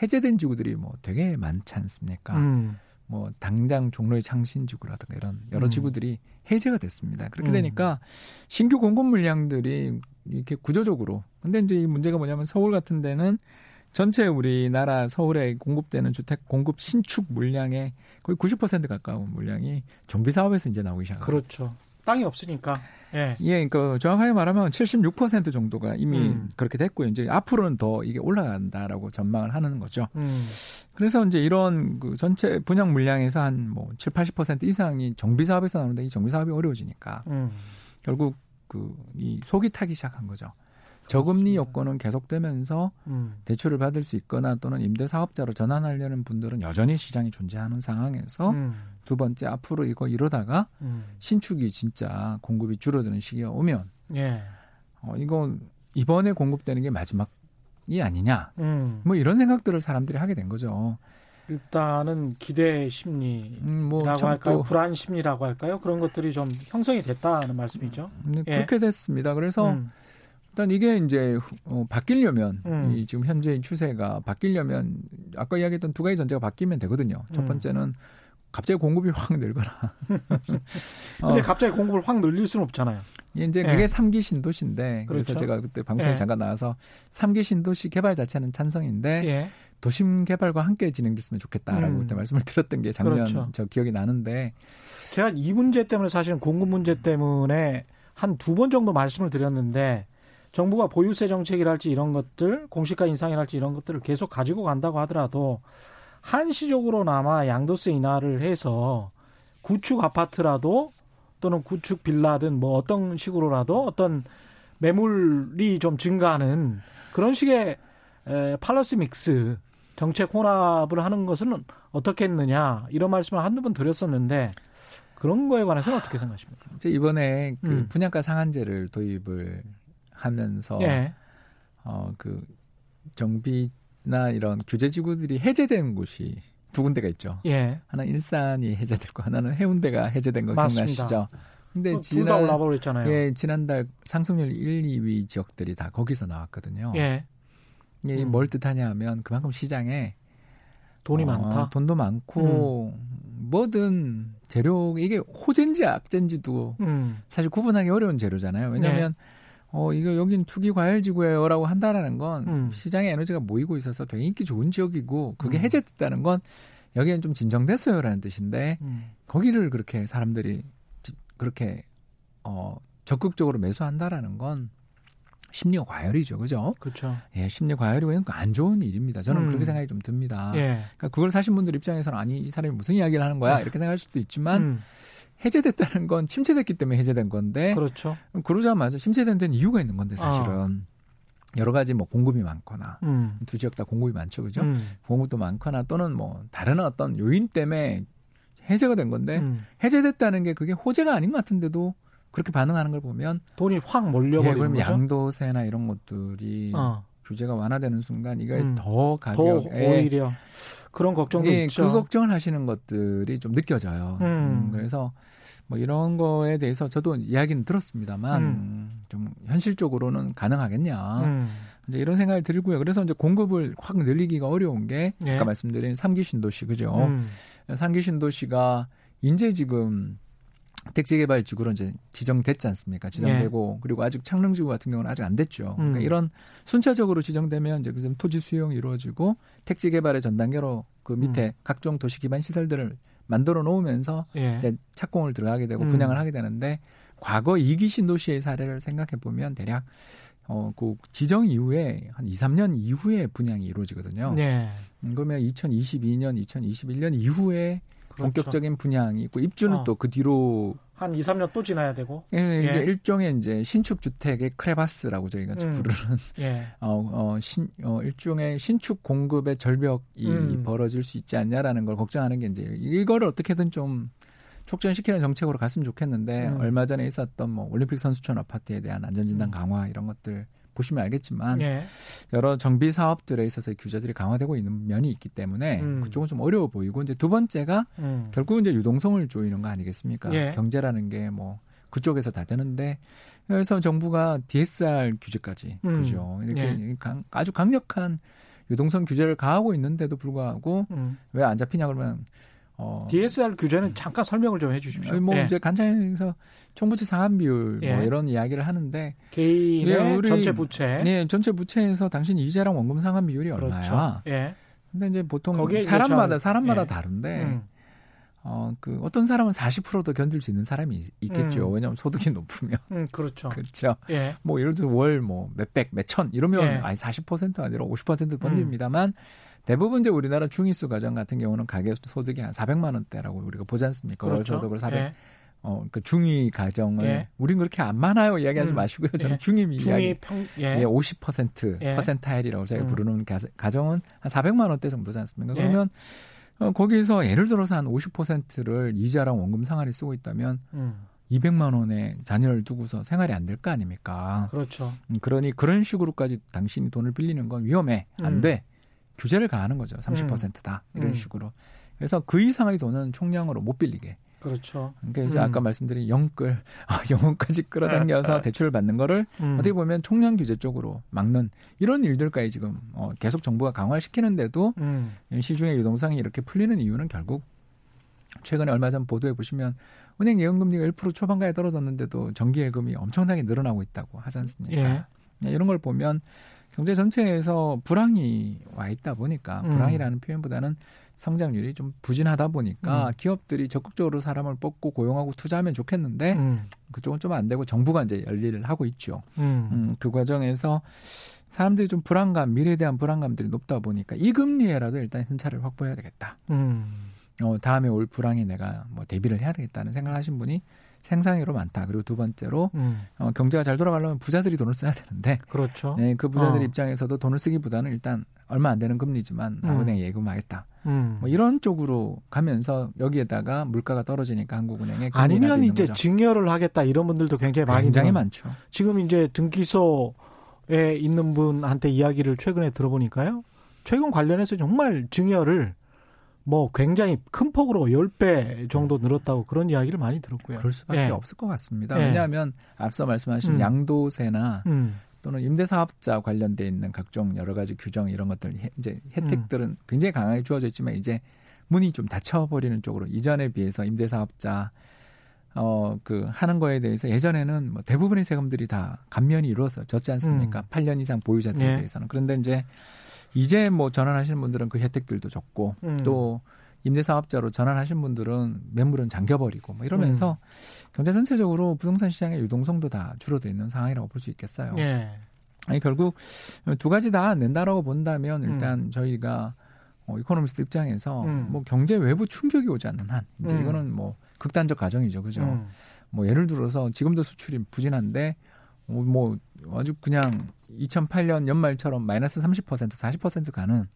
해제된 지구들이 뭐 되게 많지 않습니까? 음. 뭐 당장 종로의 창신 지구라든가 이런 여러 음. 지구들이 해제가 됐습니다. 그렇게 음. 되니까 신규 공급 물량들이 이렇게 구조적으로 근데 이제 이 문제가 뭐냐면 서울 같은 데는 전체 우리나라 서울에 공급되는 주택 공급 신축 물량의 거의 90% 가까운 물량이 정비 사업에서 이제 나오기 시작합니다. 그렇죠. 땅이 없으니까. 예. 예, 그러니까 정확하게 말하면 76% 정도가 이미 음. 그렇게 됐고요. 이제 앞으로는 더 이게 올라간다라고 전망을 하는 거죠. 음. 그래서 이제 이런 그 전체 분양 물량에서 한 뭐 7, 80% 이상이 정비 사업에서 나오는데 이 정비 사업이 어려워지니까 음. 결국 그 이 속이 타기 시작한 거죠. 저금리 여건은 계속되면서 음. 대출을 받을 수 있거나 또는 임대 사업자로 전환하려는 분들은 여전히 시장이 존재하는 상황에서 음. 두 번째 앞으로 이거 이러다가 음. 신축이 진짜 공급이 줄어드는 시기가 오면 예. 어, 이거 이번에 공급되는 게 마지막이 아니냐 음. 뭐 이런 생각들을 사람들이 하게 된 거죠. 일단은 기대 심리라고 음, 뭐 할까요? 불안 심리라고 할까요? 그런 것들이 좀 형성이 됐다는 말씀이죠. 네, 예. 그렇게 됐습니다. 그래서 음. 일단 이게 이제 어, 바뀌려면 음. 이 지금 현재의 추세가 바뀌려면 아까 이야기했던 두 가지 전제가 바뀌면 되거든요. 첫 음. 번째는 갑자기 공급이 확 늘거나. [laughs] 근데 어. 갑자기 공급을 확 늘릴 수는 없잖아요. 이제 그게 예. 3기 신도시인데 그렇죠. 그래서 제가 그때 방송에 예. 잠깐 나와서 3기 신도시 개발 자체는 찬성인데 예. 도심 개발과 함께 진행됐으면 좋겠다라고 음. 그때 말씀을 드렸던 게 작년 그렇죠. 저 기억이 나는데 제가 이 문제 때문에 사실은 공급 문제 때문에 한 두 번 정도 말씀을 드렸는데 정부가 보유세 정책이랄지 이런 것들 공시가 인상이랄지 이런 것들을 계속 가지고 간다고 하더라도 한시적으로나마 양도세 인하를 해서 구축 아파트라도 또는 구축 빌라든 뭐 어떤 식으로라도 어떤 매물이 좀 증가하는 그런 식의 에, 팔러스 믹스 정책 혼합을 하는 것은 어떻겠느냐 이런 말씀을 한두 번 드렸었는데 그런 거에 관해서는 어떻게 생각하십니까? 이번에 그 음. 분양가 상한제를 도입을 하면서 예. 어그 정비나 이런 규제 지구들이 해제된 곳이 두 군데가 있죠. 예. 하나 일산이 해제됐고 하나는 해운대가 해제된 거. 기억나시죠? 근데 지난 올라버렸잖아요. 예, 지난달 상승률 1, 2위 지역들이 다 거기서 나왔거든요. 예. 이게 음. 뭘 뜻하냐 하면 그만큼 시장에 돈이 어, 많다. 돈도 많고 음. 뭐든 재료 이게 호재인지 악재인지도 음. 사실 구분하기 어려운 재료잖아요. 왜냐하면 네. 어, 이거 여긴 투기 과열 지구예요 라고 한다라는 건 음. 시장에 에너지가 모이고 있어서 되게 인기 좋은 지역이고 그게 음. 해제됐다는 건 여기는 좀 진정됐어요 라는 뜻인데 음. 거기를 그렇게 사람들이 그렇게 어, 적극적으로 매수한다라는 건 심리 과열이죠, 그죠? 그렇죠. 예, 심리 과열이고 안 좋은 일입니다. 저는 음. 그렇게 생각이 좀 듭니다. 예. 그러니까 그걸 사신 분들 입장에서는 아니 이 사람이 무슨 이야기를 하는 거야 네. 이렇게 생각할 수도 있지만 음. 해제됐다는 건 침체됐기 때문에 해제된 건데. 그렇죠. 그러자마자 침체된 데는 이유가 있는 건데 사실은. 아. 여러 가지 뭐 공급이 많거나 음. 두 지역 다 공급이 많죠, 그죠? 음. 공급도 많거나 또는 뭐 다른 어떤 요인 때문에 해제가 된 건데 음. 해제됐다는 게 그게 호재가 아닌 것 같은데도 그렇게 반응하는 걸 보면 돈이 확 몰려버리는 예, 그럼 거죠? 양도세나 이런 것들이 어. 규제가 완화되는 순간 이게 음. 더 가격 더 오히려 그런 걱정도 예, 있죠. 그 걱정을 하시는 것들이 좀 느껴져요. 음. 음, 그래서 뭐 이런 거에 대해서 저도 이야기는 들었습니다만 음. 좀 현실적으로는 가능하겠냐. 음. 이제 이런 생각이 들고요. 그래서 이제 공급을 확 늘리기가 어려운 게 예. 아까 말씀드린 삼기 신도시 그죠? 음. 삼기 신도시가 이제 지금 택지개발 지구로 이제 지정됐지 않습니까? 지정되고 예. 그리고 아직 창릉지구 같은 경우는 아직 안 됐죠. 그러니까 음. 이런 순차적으로 지정되면 이제 그 토지 수용이 이루어지고 택지개발의 전 단계로 그 밑에 음. 각종 도시 기반 시설들을 만들어 놓으면서 예. 이제 착공을 들어가게 되고 음. 분양을 하게 되는데 과거 이기 신도시의 사례를 생각해 보면 대략 어, 그 지정 이후에 한 2, 3년 이후에 분양이 이루어지거든요. 네. 음, 그러면 2022년, 2021년 이후에 그렇죠. 본격적인 분양이 있고 입주는 어. 또그 뒤로 한 2, 3년 또 지나야 되고. 예, 이게 예. 일종의 이제 신축 주택의 크레바스라고 저희가 음. 부르는 예. [laughs] 어, 어, 신, 어, 일종의 신축 공급의 절벽이 음. 벌어질 수 있지 않냐라는 걸 걱정하는 게 이제 이거를 어떻게든 좀 촉진시키는 정책으로 갔으면 좋겠는데 음. 얼마 전에 있었던 뭐 올림픽 선수촌 아파트에 대한 안전진단 음. 강화 이런 것들 보시면 알겠지만 예. 여러 정비 사업들에 있어서 규제들이 강화되고 있는 면이 있기 때문에 음. 그쪽은 좀 어려워 보이고 이제 두 번째가 음. 결국 이제 유동성을 조이는 거 아니겠습니까? 예. 경제라는 게 뭐 그쪽에서 다 되는데 그래서 정부가 DSR 규제까지 음. 그죠 이렇게 예. 강, 아주 강력한 유동성 규제를 가하고 있는데도 불구하고 음. 왜안 잡히냐 그러면 어, DSR 규제는 잠깐 설명을 좀 해주십시오. 뭐 예. 이제 간장에서 총부채 상환 비율 뭐 예. 뭐 이런 이야기를 하는데 개인의 예, 우리, 전체 부채, 네, 전체 부채에서 당신 이자랑 원금 상환 비율이 그렇죠. 얼마야? 예. 근데 이제 보통 사람마다 사람마다 예. 다른데 음. 어, 그 어떤 사람은 40%도 견딜 수 있는 사람이 있 겠죠. 음. 왜냐하면 소득이 높으면. 음, 그렇죠. 그렇죠. 예. 뭐 예를 들어 월 뭐 몇백, 몇천 이러면 예. 아니 40% 아니라 50% 버립니다만 음. 대부분 이제 우리나라 중위수 가정 같은 경우는 가계 소득이 한 400만 원대라고 우리가 보지 않습니까? 그렇죠. 월 소득을 400. 예. 어, 그 중위 가정을 예. 우린 그렇게 안 많아요 이야기하지 음. 마시고요. 저는 예. 중위 이야기. 평, 예. 예, 50% 예. 퍼센타일이라고 저희가 음. 부르는 가정은 한 400만 원대 정도지 않습니까? 예. 그러면 어, 거기서 예를 들어서 한 50%를 이자랑 원금 상환에 쓰고 있다면 음. 200만 원의 자녀를 두고서 생활이 안 될 거 아닙니까? 그렇죠. 음, 그러니 그런 식으로까지 당신이 돈을 빌리는 건 위험해. 안 음. 돼. 규제를 가하는 거죠. 30%다. 음. 이런 음. 식으로. 그래서 그 이상의 돈은 총량으로 못 빌리게. 그렇죠. 그러니까 이제 음. 아까 말씀드린 영끌, 아, 영혼까지 끌어당겨서 대출을 받는 거를 음. 어떻게 보면 총량 규제 쪽으로 막는 이런 일들까지 지금 어, 계속 정부가 강화를 시키는데도 음. 시중의 유동성이 이렇게 풀리는 이유는 결국 최근에 얼마 전 보도해 보시면 은행 예금금리가 1% 초반가에 떨어졌는데도 정기예금이 엄청나게 늘어나고 있다고 하지 않습니까? 예. 네, 이런 걸 보면 경제 전체에서 불황이 와 있다 보니까 음. 불황이라는 표현보다는 성장률이 좀 부진하다 보니까 음. 기업들이 적극적으로 사람을 뽑고 고용하고 투자하면 좋겠는데 음. 그쪽은 좀 안 되고 정부가 이제 열일을 하고 있죠. 음. 음, 그 과정에서 사람들이 좀 불안감, 미래에 대한 불안감들이 높다 보니까 이 금리에라도 일단 현찰을 확보해야 되겠다. 음. 어, 다음에 올 불황에 내가 뭐 대비를 해야 되겠다는 생각하신 분이 생산으로 많다. 그리고 두 번째로 음. 어, 경제가 잘 돌아가려면 부자들이 돈을 써야 되는데 그렇죠. 네, 그 부자들 어. 입장에서도 돈을 쓰기보다는 일단 얼마 안 되는 금리지만 나은행 음. 예금하겠다. 음. 뭐 이런 쪽으로 가면서 여기에다가 물가가 떨어지니까 한국은행에 아니면 이제 거죠. 증여를 하겠다 이런 분들도 굉장히 많이 굉장히 많죠. 지금 이제 등기소에 있는 분한테 이야기를 최근에 들어보니까요. 최근 관련해서 정말 증여를 뭐 굉장히 큰 폭으로 10배 정도 늘었다고 그런 이야기를 많이 들었고요. 그럴 수밖에 예. 없을 것 같습니다. 예. 왜냐하면 앞서 말씀하신 음. 양도세나 음. 또는 임대사업자 관련돼 있는 각종 여러 가지 규정 이런 것들 이제 혜택들은 음. 굉장히 강하게 주어져 있지만 이제 문이 좀 닫혀버리는 쪽으로 이전에 비해서 임대사업자 어, 그, 하는 거에 대해서 예전에는 뭐 대부분의 세금들이 다 감면이 이루어졌지 않습니까? 음. 8년 이상 보유자들에 예. 대해서는. 그런데 이제 이제 뭐 전환하시는 분들은 그 혜택들도 적고 음. 또 임대사업자로 전환하신 분들은 매물은 잠겨버리고 뭐 이러면서 음. 경제 전체적으로 부동산 시장의 유동성도 다 줄어들 있는 상황이라고 볼 수 있겠어요. 예. 아니 결국 두 가지 다 낸다라고 본다면 일단 음. 저희가 어, 이코노미스트 입장에서 음. 뭐 경제 외부 충격이 오지 않는 한 이제 음. 이거는 뭐 극단적 가정이죠, 그죠? 음. 뭐 예를 들어서 지금도 수출이 부진한데 뭐, 뭐 아주 그냥 2008년 연말처럼 마이너스 30% 40% 가는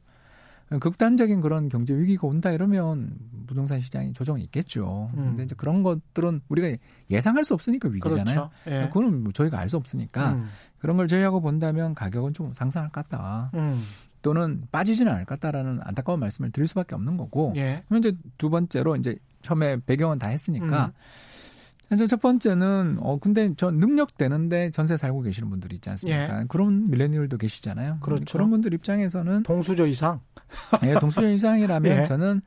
극단적인 그런 경제 위기가 온다 이러면 부동산 시장이 조정이 있겠죠. 음. 근데 이제 그런 것들은 우리가 예상할 수 없으니까 위기잖아요. 그렇죠. 예. 그거는 뭐 저희가 알 수 없으니까 음. 그런 걸 저희하고 본다면 가격은 좀 상승할 것 같다. 음. 또는 빠지지는 않을 것 같다라는 안타까운 말씀을 드릴 수밖에 없는 거고. 예. 그러면 이제 두 번째로 이제 처음에 배경은 다 했으니까 음. 그래서 첫 번째는 어 근데 저 능력 되는데 전세 살고 계시는 분들이 있지 않습니까? 예. 그런 밀레니얼도 계시잖아요. 그렇죠. 그런 분들 입장에서는 동수저 이상. [laughs] 예, 동수저 이상이라면 [laughs] 예. 저는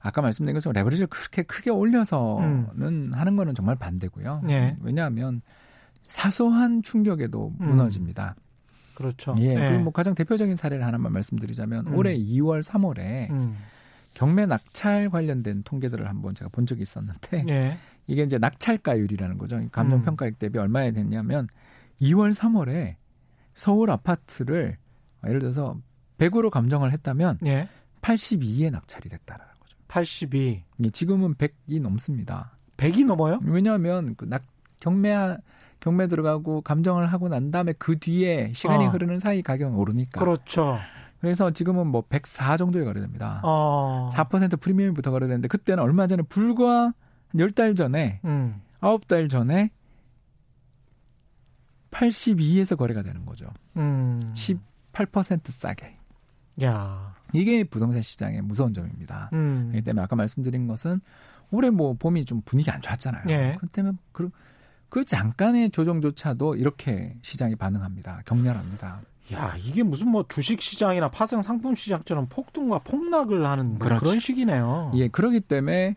아까 말씀드린 것처럼 레버리지를 그렇게 크게 올려서는 음. 하는 거는 정말 반대고요. 예. 왜냐하면 사소한 충격에도 음. 무너집니다. 그렇죠. 예. 예. 그리고 뭐 가장 대표적인 사례를 하나만 말씀드리자면 음. 올해 2월, 3월에 음. 경매 낙찰 관련된 통계들을 한번 제가 본 적이 있었는데 예. 이게 이제 낙찰가율이라는 거죠. 감정 평가액 대비 얼마에 됐냐면 2월, 3월에 서울 아파트를 예를 들어서 100으로 감정을 했다면 예. 82에 낙찰이 됐다라는 거죠. 82. 예, 지금은 100이 넘습니다. 100이 넘어요? 왜냐하면 그 낙, 경매 경매 들어가고 감정을 하고 난 다음에 그 뒤에 시간이 어. 흐르는 사이 가격은 오르니까. 그렇죠. 그래서 지금은 뭐 104 정도에 거래됩니다. 어. 4% 프리미엄부터 거래되는데 그때는 얼마 전에 불과 10달 전에 음. 9달 전에 82에서 거래가 되는 거죠. 음. 18% 싸게. 야. 이게 부동산 시장의 무서운 점입니다. 음. 그렇기 때문에 아까 말씀드린 것은 올해 뭐 봄이 좀 분위기 안 좋았잖아요. 예. 그 때문에 그, 그 잠깐의 조정조차도 이렇게 시장이 반응합니다. 격렬합니다. 야, 이게 무슨 뭐 주식 시장이나 파생 상품 시장처럼 폭등과 폭락을 하는 뭐 그렇죠. 그런 시기네요. 예, 그러기 때문에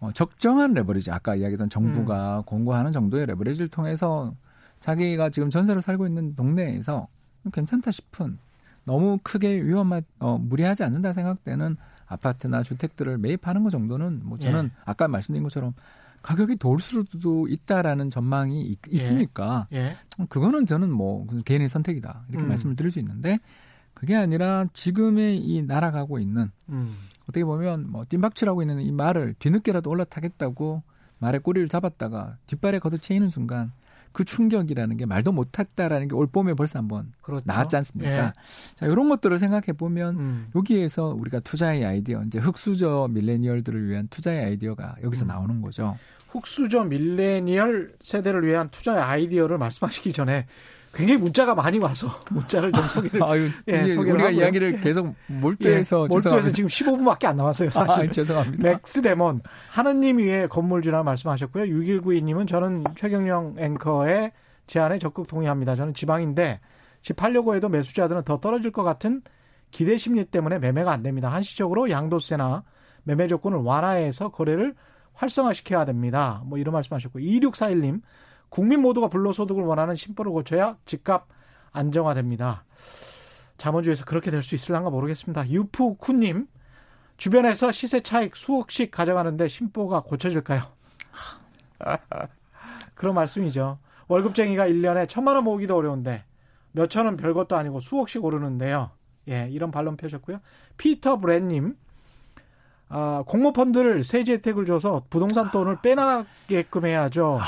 어, 적정한 레버리지 아까 이야기했던 정부가 음. 공고하는 정도의 레버리지를 통해서 자기가 지금 전세로 살고 있는 동네에서 괜찮다 싶은 너무 크게 위험하 어, 무리하지 않는다 생각되는 아파트나 주택들을 매입하는 것 정도는 뭐 저는 예. 아까 말씀드린 것처럼 가격이 더올 수도 있다라는 전망이 있, 예. 있으니까 예. 그거는 저는 뭐 개인의 선택이다 이렇게 음. 말씀을 드릴 수 있는데 그게 아니라 지금의 이 날아가고 있는 음. 어떻게 보면 뭐 뜀박질하고 있는 이 말을 뒤늦게라도 올라타겠다고 말의 꼬리를 잡았다가 뒷발에 걷어채이는 순간 그 충격이라는 게 말도 못했다라는 게 올 봄에 벌써 한번 그렇죠. 나왔지 않습니까? 예. 자 이런 것들을 생각해 보면 음. 여기에서 우리가 투자의 아이디어 이제 흑수저 밀레니얼들을 위한 투자의 아이디어가 여기서 음. 나오는 거죠. 흙수저 밀레니얼 세대를 위한 투자의 아이디어를 말씀하시기 전에 굉장히 문자가 많이 와서 [laughs] 문자를 좀 소개를 아유, 예, 소개를 우리가 하고요. 이야기를 계속 몰두해서 예, 몰두해서 지금 15분밖에 안 남았어요 사실. 아, 죄송합니다. 맥스 데몬 하느님 위에 건물주라 말씀하셨고요. 6192님은 저는 최경영 앵커의 제안에 적극 동의합니다. 저는 지방인데 집 팔려고 해도 매수자들은 더 떨어질 것 같은 기대 심리 때문에 매매가 안 됩니다. 한시적으로 양도세나 매매 조건을 완화해서 거래를 활성화시켜야 됩니다. 뭐 이런 말씀하셨고 2641님 국민 모두가 불로소득을 원하는 심보를 고쳐야 집값 안정화됩니다. 자본주의에서 그렇게 될 수 있을란가 모르겠습니다. 유프쿠님 주변에서 시세 차익 수억씩 가져가는데 심보가 고쳐질까요? [laughs] 그런 말씀이죠. 월급쟁이가 1년에 천만 원 모으기도 어려운데 몇천 원 별것도 아니고 수억씩 오르는데요. 예, 이런 반론 펴셨고요. 피터 브랜님, 아, 공모펀드를 세제 혜택을 줘서 부동산 돈을 빼나가게끔 해야죠.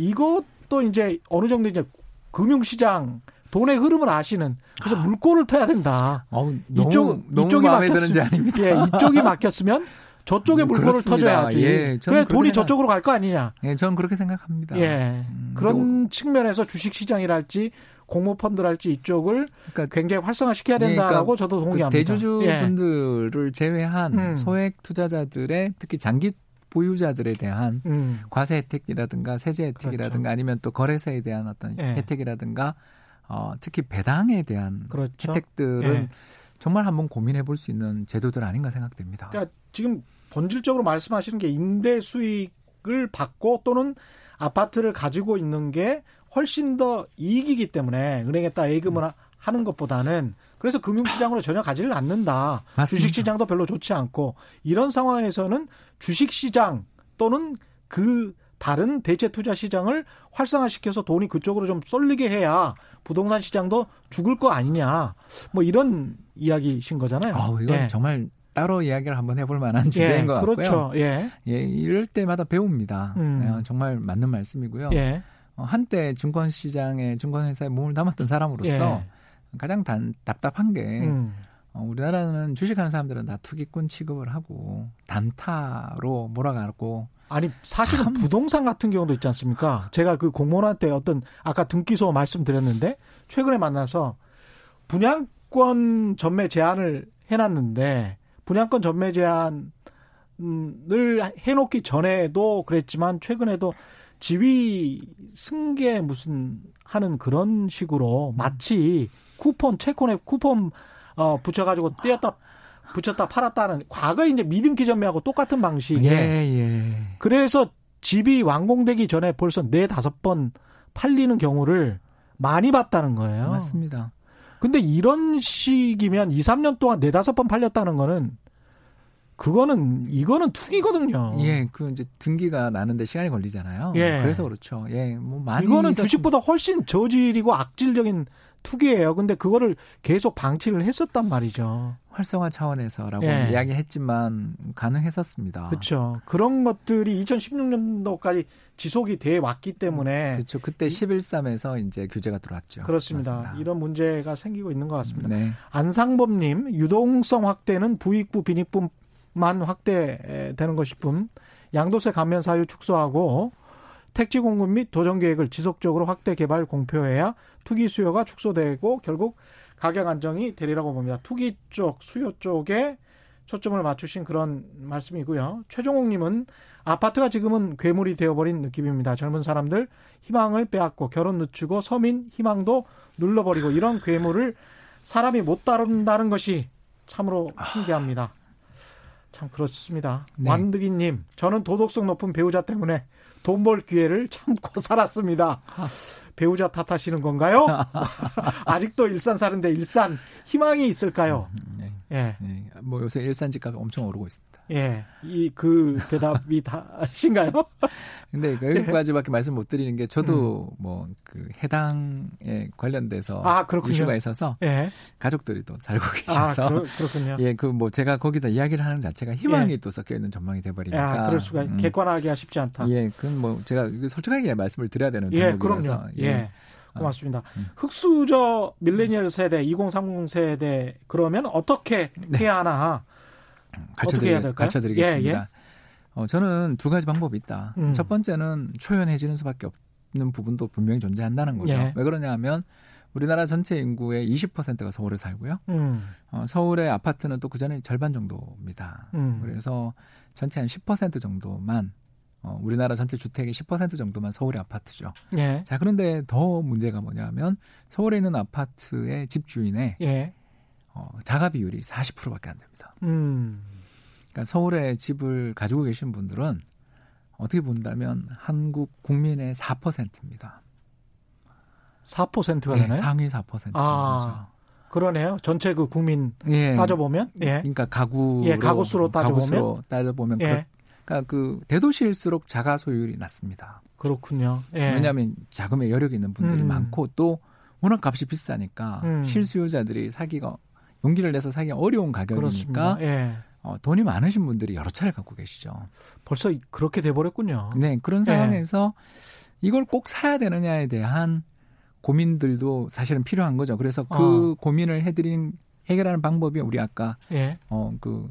이것도 이제 어느 정도 이제 금융시장 돈의 흐름을 아시는 그래서 아. 물꼬를 터야 된다. 어우, 이쪽 너무 이쪽이 막혔으면 예, 이쪽이 막혔으면 저쪽에 음, 물꼬를 터줘야지. 예, 그래 돈이 생각... 저쪽으로 갈 거 아니냐. 예, 저는 그렇게 생각합니다. 예, 음, 그런 또... 측면에서 주식 시장이랄지 공모펀드랄지 이쪽을 그러니까 굉장히 활성화시켜야 된다라고 예, 그러니까 저도 동의합니다. 그 대주주분들을 예. 제외한 음. 소액 투자자들의 특히 장기 보유자들에 대한 음. 과세 혜택이라든가 세제 혜택이라든가 그렇죠. 아니면 또 거래세에 대한 어떤 예. 혜택이라든가 어, 특히 배당에 대한 그렇죠. 혜택들은 예. 정말 한번 고민해 볼 수 있는 제도들 아닌가 생각됩니다. 그러니까 지금 본질적으로 말씀하시는 게 임대 수익을 받고 또는 아파트를 가지고 있는 게 훨씬 더 이익이기 때문에 은행에다 예금을 음. 하는 것보다는 그래서 금융시장으로 전혀 가지를 않는다. 맞습니다. 주식시장도 별로 좋지 않고 이런 상황에서는 주식시장 또는 그 다른 대체 투자 시장을 활성화시켜서 돈이 그쪽으로 좀 쏠리게 해야 부동산 시장도 죽을 거 아니냐. 뭐 이런 이야기신 거잖아요. 아, 이건 예. 정말 따로 이야기를 한번 해볼 만한 주제인 예, 것 같고요. 그렇죠. 예. 예, 이럴 때마다 배웁니다. 음. 예, 정말 맞는 말씀이고요. 예. 어, 한때 증권 시장에 증권 회사에 몸을 담았던 사람으로서 예. 가장 단, 답답한 게 음. 어, 우리나라는 주식하는 사람들은 다 투기꾼 취급을 하고 단타로 몰아가고 아니 사실은 참... 부동산 같은 경우도 있지 않습니까? 제가 그 공무원한테 어떤 아까 등기소 말씀드렸는데 최근에 만나서 분양권 전매 제한을 해놨는데 분양권 전매 제한을 해놓기 전에도 그랬지만 최근에도 지위 승계 무슨 하는 그런 식으로 마치 쿠폰 채권에 쿠폰 어 붙여가지고 떼었다 붙였다 팔았다는 과거 이제 미등기 전매하고 똑같은 방식에 예, 예. 그래서 집이 완공되기 전에 벌써 네 다섯 번 팔리는 경우를 많이 봤다는 거예요. 맞습니다. 근데 이런 식이면 2, 3년 동안 네 다섯 번 팔렸다는 거는 그거는 이거는 투기거든요. 예, 그 이제 등기가 나는데 시간이 걸리잖아요. 예. 그래서 그렇죠. 예, 뭐 많이 이거는 주식보다 훨씬 저질이고 악질적인 투기예요. 근데 그거를 계속 방치를 했었단 말이죠. 활성화 차원에서라고 예. 이야기했지만 가능했었습니다. 그렇죠. 그런 것들이 2016년도까지 지속이 돼 왔기 때문에 그렇죠. 그때 11.3에서 이제 규제가 들어왔죠. 그렇습니다. 맞습니다. 이런 문제가 생기고 있는 것 같습니다. 네. 안상범님 유동성 확대는 부익부 빈익분만 확대되는 것이뿐 양도세 감면 사유 축소하고 택지 공급 및 도전 계획을 지속적으로 확대 개발 공표해야 투기 수요가 축소되고 결국 가격 안정이 되리라고 봅니다. 투기 쪽, 수요 쪽에 초점을 맞추신 그런 말씀이고요. 최종욱님은 아파트가 지금은 괴물이 되어버린 느낌입니다. 젊은 사람들 희망을 빼앗고 결혼 늦추고 서민 희망도 눌러버리고 이런 괴물을 사람이 못 다룬다는 것이 참으로 신기합니다. 참 그렇습니다. 네. 완득이님, 저는 도덕성 높은 배우자 때문에 돈 벌 기회를 참고 [laughs] 살았습니다. 배우자 탓하시는 건가요? [laughs] 아직도 일산 사는데 일산 희망이 있을까요? 음, 네. 예. 네. 뭐 요새 일산 집값이 엄청 오르고 있습니다. 예. 이 그 대답이 다신가요? [laughs] 근데 여기까지밖에 예. 말씀 못 드리는 게 저도 음. 뭐그 해당에 관련돼서 아, 이슈가 있어서 예. 가족들이 또 살고 아, 계셔서 아, 그렇, 군요 예, 그 뭐 제가 거기다 이야기를 하는 자체가 희망이 예. 또 섞여 있는 전망이 돼 버리니까. 아, 그럴 수가 음. 객관하기가 쉽지 않다. 예, 그건 뭐 제가 솔직하게 말씀을 드려야 되는 예, 그럼요. 예. 예. 고맙습니다. 음. 흑수저 밀레니얼 세대, 2030 세대 그러면 어떻게 네. 해야 하나? 될까요? 가르쳐드리겠습니다. 예, 예. 어, 저는 두 가지 방법이 있다. 음. 첫 번째는 초연해지는 수밖에 없는 부분도 분명히 존재한다는 거죠. 예. 왜 그러냐면 우리나라 전체 인구의 20%가 서울에 살고요. 음. 어, 서울의 아파트는 또 그 전에 절반 정도입니다. 음. 그래서 전체 한 10% 정도만 어, 우리나라 전체 주택의 10% 정도만 서울의 아파트죠. 예. 자, 그런데 더 문제가 뭐냐면 서울에 있는 아파트의 집주인의 예. 어, 자가 비율이 40%밖에 안 됩니다. 음. 그러니까 서울에 집을 가지고 계신 분들은 어떻게 본다면 한국 국민의 4%입니다. 4%가 네, 되나요? 상위 4%인 아, 거죠. 그러네요. 전체 그 국민 예. 따져보면, 예. 그러니까 가구 예, 가구수로 따져보면, 가구수로 따져보면 예. 그러니까 그 대도시일수록 자가 소유율이 낮습니다. 그렇군요. 예. 왜냐하면 자금에 여력이 있는 분들이 음. 많고 또 워낙 값이 비싸니까 음. 실수요자들이 사기가 용기를 내서 사기가 어려운 가격이니까 예. 어, 돈이 많으신 분들이 여러 차를 갖고 계시죠. 벌써 그렇게 돼버렸군요. 네, 그런 상황에서 예. 이걸 꼭 사야 되느냐에 대한 고민들도 사실은 필요한 거죠. 그래서 그 어. 고민을 해드린 해결하는 방법이 우리 아까 예. 어그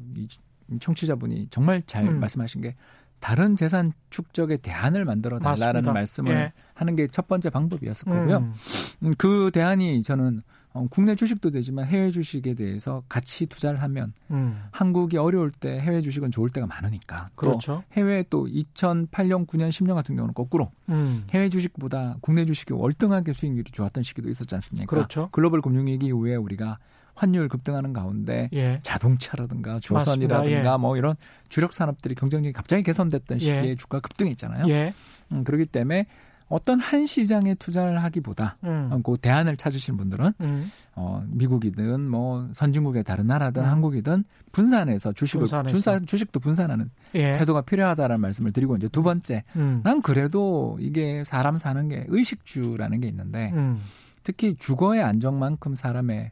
청취자분이 정말 잘 음. 말씀하신 게 다른 재산 축적의 대안을 만들어 달라는 말씀을 예. 하는 게 첫 번째 방법이었을 거고요. 음. 음. 그 대안이 저는 어, 국내 주식도 되지만 해외 주식에 대해서 같이 투자를 하면 음. 한국이 어려울 때 해외 주식은 좋을 때가 많으니까. 그렇죠. 해외 또 2008년, 9년, 10년 같은 경우는 거꾸로 음. 해외 주식보다 국내 주식이 월등하게 수익률이 좋았던 시기도 있었지 않습니까? 그렇죠. 글로벌 금융위기 이후에 우리가 환율 급등하는 가운데 예. 자동차라든가 조선이라든가 예. 뭐 이런 주력 산업들이 경쟁력이 갑자기 개선됐던 예. 시기에 예. 주가 급등했잖아요. 예. 음, 그렇기 때문에 어떤 한 시장에 투자를 하기보다 음. 어, 그 대안을 찾으시는 분들은 음. 어, 미국이든 뭐 선진국의 다른 나라든 음. 한국이든 분산해서 주식을 분산해서. 분산, 주식도 분산하는 예. 태도가 필요하다라는 말씀을 드리고 이제 두 번째 음. 난 그래도 이게 사람 사는 게 의식주라는 게 있는데 음. 특히 주거의 안정만큼 사람의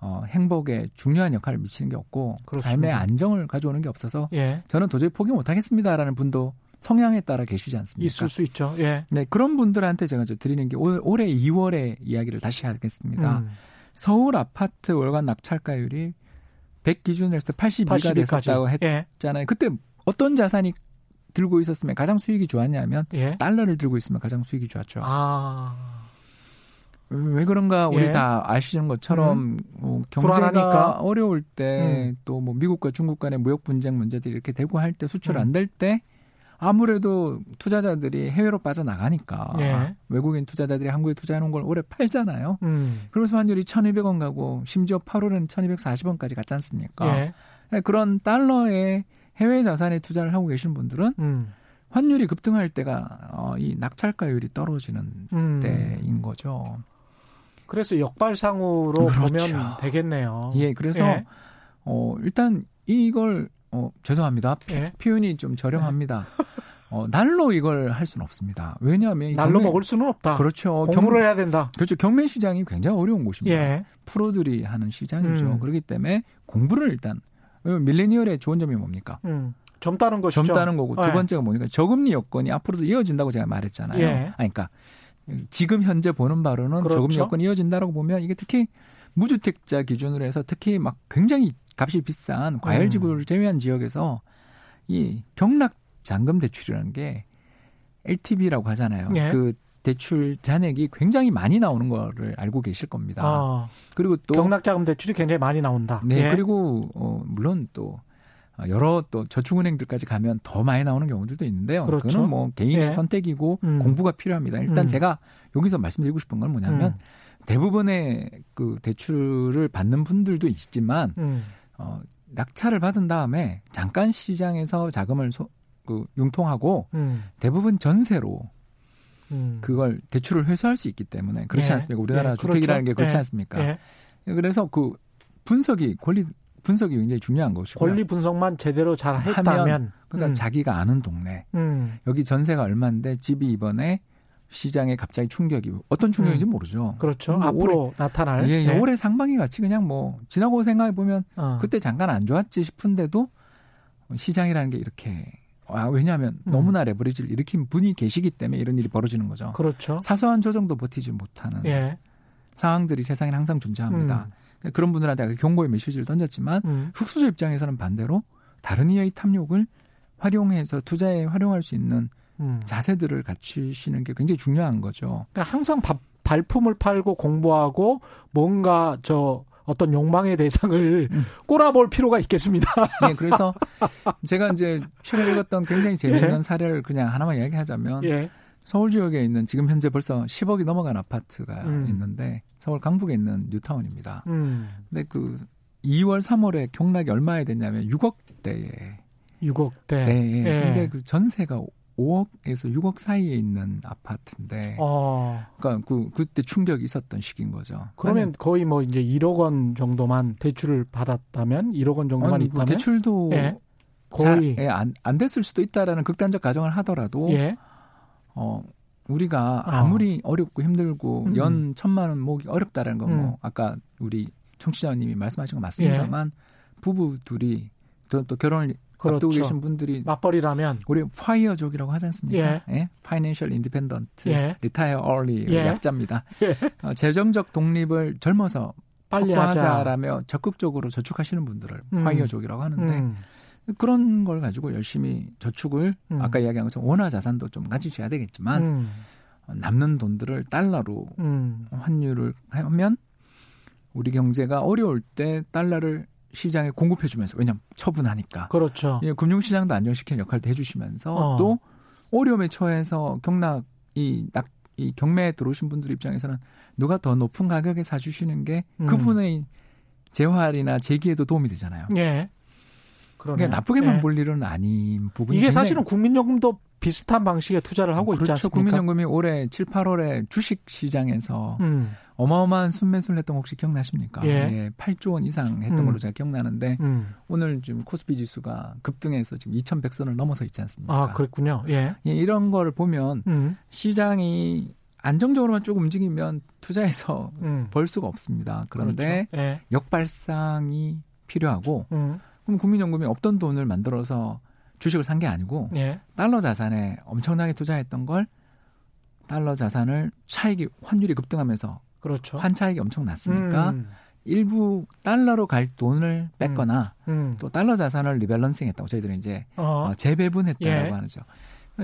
어, 행복에 중요한 역할을 미치는 게 없고 그렇습니다. 삶의 안정을 가져오는 게 없어서 예. 저는 도저히 포기 못하겠습니다라는 분도 성향에 따라 계시지 않습니까? 있을 수 있죠. 예. 네 그런 분들한테 제가 드리는 게 올, 올해 2월에 이야기를 다시 하겠습니다. 음. 서울 아파트 월간 낙찰가율이 100 기준으로 해서 82가 82까지. 됐었다고 예. 했잖아요. 예. 그때 어떤 자산이 들고 있었으면 가장 수익이 좋았냐면 예. 달러를 들고 있으면 가장 수익이 좋았죠. 아. 왜 그런가 우리 예. 다 아시는 것처럼 음. 뭐 경제가 불안하니까. 어려울 때 또뭐 음. 미국과 중국 간의 무역 분쟁 문제들이 이렇게 되고 할 때 수출 음. 안될 때 아무래도 투자자들이 해외로 빠져나가니까 예. 외국인 투자자들이 한국에 투자해 놓은 걸 오래 팔잖아요. 음. 그러면서 환율이 1,200원 가고 심지어 8월은 1,240원까지 갔지 않습니까? 예. 네, 그런 달러에 해외 자산에 투자를 하고 계신 분들은 음. 환율이 급등할 때가 어, 이 낙찰가율이 떨어지는 음. 때인 거죠. 그래서 역발상으로 그렇죠. 보면 되겠네요. 예, 그래서 예. 어 일단 이걸 어 죄송합니다. 예. 표현이 좀 저렴합니다. 어, 날로 이걸 할 수는 없습니다. 왜냐하면 날로 경매, 먹을 수는 없다. 그렇죠. 공부를 경, 해야 된다. 그렇죠. 경매 시장이 굉장히 어려운 곳입니다. 예. 프로들이 하는 시장이죠. 음. 그렇기 때문에 공부를 일단 밀레니얼의 좋은 점이 뭡니까? 음. 젊다는 것이죠. 젊다는 거고 두 예. 번째가 뭐니까 저금리 여건이 앞으로도 이어진다고 제가 말했잖아요. 예. 아니, 그러니까 지금 현재 보는 바로는 그렇죠. 저금리 여건이 이어진다라고 보면 이게 특히 무주택자 기준으로 해서 특히 막 굉장히 값이 비싼 과열지구를 음. 제외한 지역에서 이 경락 잔금 대출이라는 게 LTV라고 하잖아요. 예. 그 대출 잔액이 굉장히 많이 나오는 거를 알고 계실 겁니다. 아, 그리고 또 경락자금 대출이 굉장히 많이 나온다. 네, 예. 그리고 어 물론 또 여러 또 저축은행들까지 가면 더 많이 나오는 경우들도 있는데요. 그렇죠. 그거는 뭐 개인의 예. 선택이고 음. 공부가 필요합니다. 일단 음. 제가 여기서 말씀드리고 싶은 건 뭐냐면 음. 대부분의 그 대출을 받는 분들도 있지만 음. 어 낙찰을 받은 다음에 잠깐 시장에서 자금을 소, 그 융통하고 음. 대부분 전세로 음. 그걸 대출을 회수할 수 있기 때문에 그렇지 예. 않습니까? 우리나라 예. 주택이라는 그렇죠. 게 그렇지 예. 않습니까? 예. 그래서 그 분석이 권리 분석이 굉장히 중요한 것이고 권리 분석만 제대로 잘 했다면 그러니까 음. 자기가 아는 동네 음. 여기 전세가 얼마인데 집이 이번에 시장에 갑자기 충격이 어떤 충격인지 음. 모르죠. 그렇죠. 앞으로 올해, 나타날. 예, 예. 네. 올해 상반기 같이 그냥 뭐 지나고 생각해 보면 어. 그때 잠깐 안 좋았지 싶은데도 시장이라는 게 이렇게 아, 왜냐하면 음. 너무나 레버리지를 일으킨 분이 계시기 때문에 이런 일이 벌어지는 거죠. 그렇죠. 사소한 조정도 버티지 못하는 예. 상황들이 세상에 항상 존재합니다. 음. 그런 분들한테 경고의 메시지를 던졌지만 음. 흑수저 입장에서는 반대로 다른 이의 탐욕을 활용해서 투자에 활용할 수 있는 음. 자세들을 갖추시는 게 굉장히 중요한 거죠. 그러니까 항상 바, 발품을 팔고 공부하고 뭔가 저 어떤 욕망의 대상을 음. 꼬라볼 필요가 있겠습니다. 네, 그래서 [laughs] 제가 이제 최근에 읽었던 굉장히 재미있는 예. 사례를 그냥 하나만 이야기하자면 예. 서울 지역에 있는 지금 현재 벌써 10억이 넘어간 아파트가 음. 있는데 서울 강북에 있는 뉴타운입니다. 음. 근데 그 2월 3월에 경락이 얼마에 됐냐면 6억대에 6억대. 네. 예. 근데 그 전세가 5억에서 6억 사이에 있는 아파트인데, 어. 그러니까 그 그때 충격이 있었던 시기인 거죠. 그러면 거의 뭐 이제 1억 원 정도만 대출을 받았다면 1억 원 정도만 아니, 있다면 대출도 예. 거의 자, 예, 안, 안 됐을 수도 있다라는 극단적 가정을 하더라도 예. 어 우리가 어. 아무리 어 렵고 힘들고 음. 연 천만 원 모으기 어렵다라는 건뭐 음. 아까 우리 청취자님이 말씀하신 거 맞습니다만 예. 부부 둘이 또, 또 결혼을 그렇죠. 앞두고 계신 분들이 맞벌이라면 우리 파이어족이라고 하지 않습니까? 예. 예. Retire Early 예. 약자입니다. 예. 어, 재정적 독립을 젊어서 빨리 하자라며 적극적으로 저축하시는 분들을 음. 파이어족이라고 하는데 음. 그런 걸 가지고 열심히 저축을 음. 아까 이야기한 것처럼 원화 자산도 좀 가지셔야 되겠지만 음. 남는 돈들을 달러로 음. 환율을 하면 우리 경제가 어려울 때 달러를 시장에 공급해주면서 왜냐하면 처분하니까 그렇죠. 예, 금융시장도 안정시키는 역할도 해주시면서 어. 또 어려움에 처해서 경락 이, 낙, 이 경매에 들어오신 분들 입장에서는 누가 더 높은 가격에 사주시는 게 음. 그분의 재활이나 재기에도 도움이 되잖아요. 예. 그러니까 나쁘게만 예. 볼 일은 아닌 부분이 이게 사실은 국민연금도 비슷한 방식의 투자를 하고 그렇죠. 있지 않습니까? 국민연금이 올해 7, 8월에 주식 시장에서 음. 어마어마한 순매수를 했던 거 혹시 기억나십니까? 예. 예 8조 원 이상 했던 음. 걸로 제가 기억나는데 음. 오늘 지금 코스피 지수가 급등해서 지금 2,100선을 넘어서 있지 않습니까? 아, 그랬군요. 예. 예 이런 걸 보면 음. 시장이 안정적으로만 쭉 움직이면 투자해서 음. 벌 수가 없습니다. 그런데 그렇죠. 예. 역발상이 필요하고 음. 그럼 국민연금이 없던 돈을 만들어서 주식을 산 게 아니고 예. 달러 자산에 엄청나게 투자했던 걸 달러 자산을 차익이 환율이 급등하면서 그렇죠. 환차익이 엄청 났으니까 음. 일부 달러로 갈 돈을 뺐거나 음. 음. 또 달러 자산을 리밸런싱했다고 저희들은 이제 어. 어 재배분했다고 예. 하죠.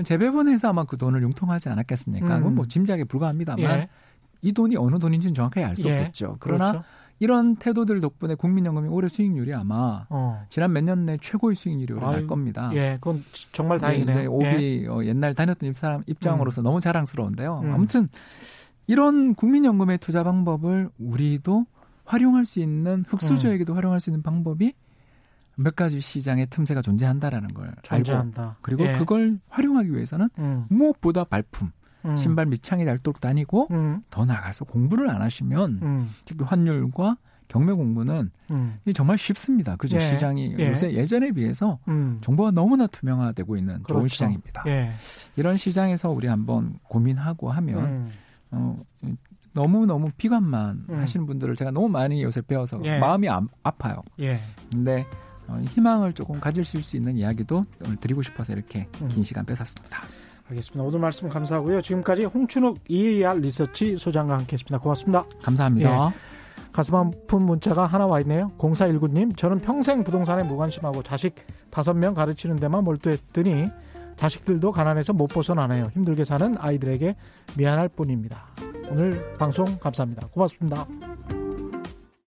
재배분해서 아마 그 돈을 융통하지 않았겠습니까? 음. 그건 뭐 짐작에 불과합니다만 예. 이 돈이 어느 돈인지는 정확하게 알수 예. 없겠죠. 그러나 그렇죠. 이런 태도들 덕분에 국민연금이 올해 수익률이 아마 어. 지난 몇 년 내 최고의 수익률이 날 겁니다. 예, 그건 정말 다행이네요. 네, 오비 예. 어, 옛날 다녔던 사람 입장으로서 음. 너무 자랑스러운데요. 음. 아무튼 이런 국민연금의 투자 방법을 우리도 활용할 수 있는 흑수저에게도 음. 활용할 수 있는 방법이 몇 가지 시장의 틈새가 존재한다라는 걸 존재한다. 알고 그리고 예. 그걸 활용하기 위해서는 음. 무엇보다 발품 음. 신발 밑창이 닳도록 다니고 음. 더 나가서 공부를 안 하시면 음. 특히 환율과 경매 공부는 음. 정말 쉽습니다. 그죠? 예. 시장이 예. 요새 예전에 비해서 음. 정보가 너무나 투명화되고 있는 그렇죠. 좋은 시장입니다. 예. 이런 시장에서 우리 한번 고민하고 하면 음. 어, 너무 너무 비관만 음. 하시는 분들을 제가 너무 많이 요새 배워서 예. 마음이 아, 아파요. 예. 근데 어, 희망을 조금 가지실 수 있는 이야기도 오늘 드리고 싶어서 이렇게 음. 긴 시간 뺏었습니다. 알겠습니다. 오늘 말씀 감사하고요. 지금까지 홍춘욱 EAR 리서치 소장과 함께했습니다. 고맙습니다. 감사합니다. 예. 가슴 아픈 문자가 하나 와 있네요. 0419님, 저는 평생 부동산에 무관심하고 자식 다섯 명 가르치는 데만 몰두했더니 자식들도 가난해서 못 벗어나네요. 힘들게 사는 아이들에게 미안할 뿐입니다. 오늘 방송 감사합니다. 고맙습니다.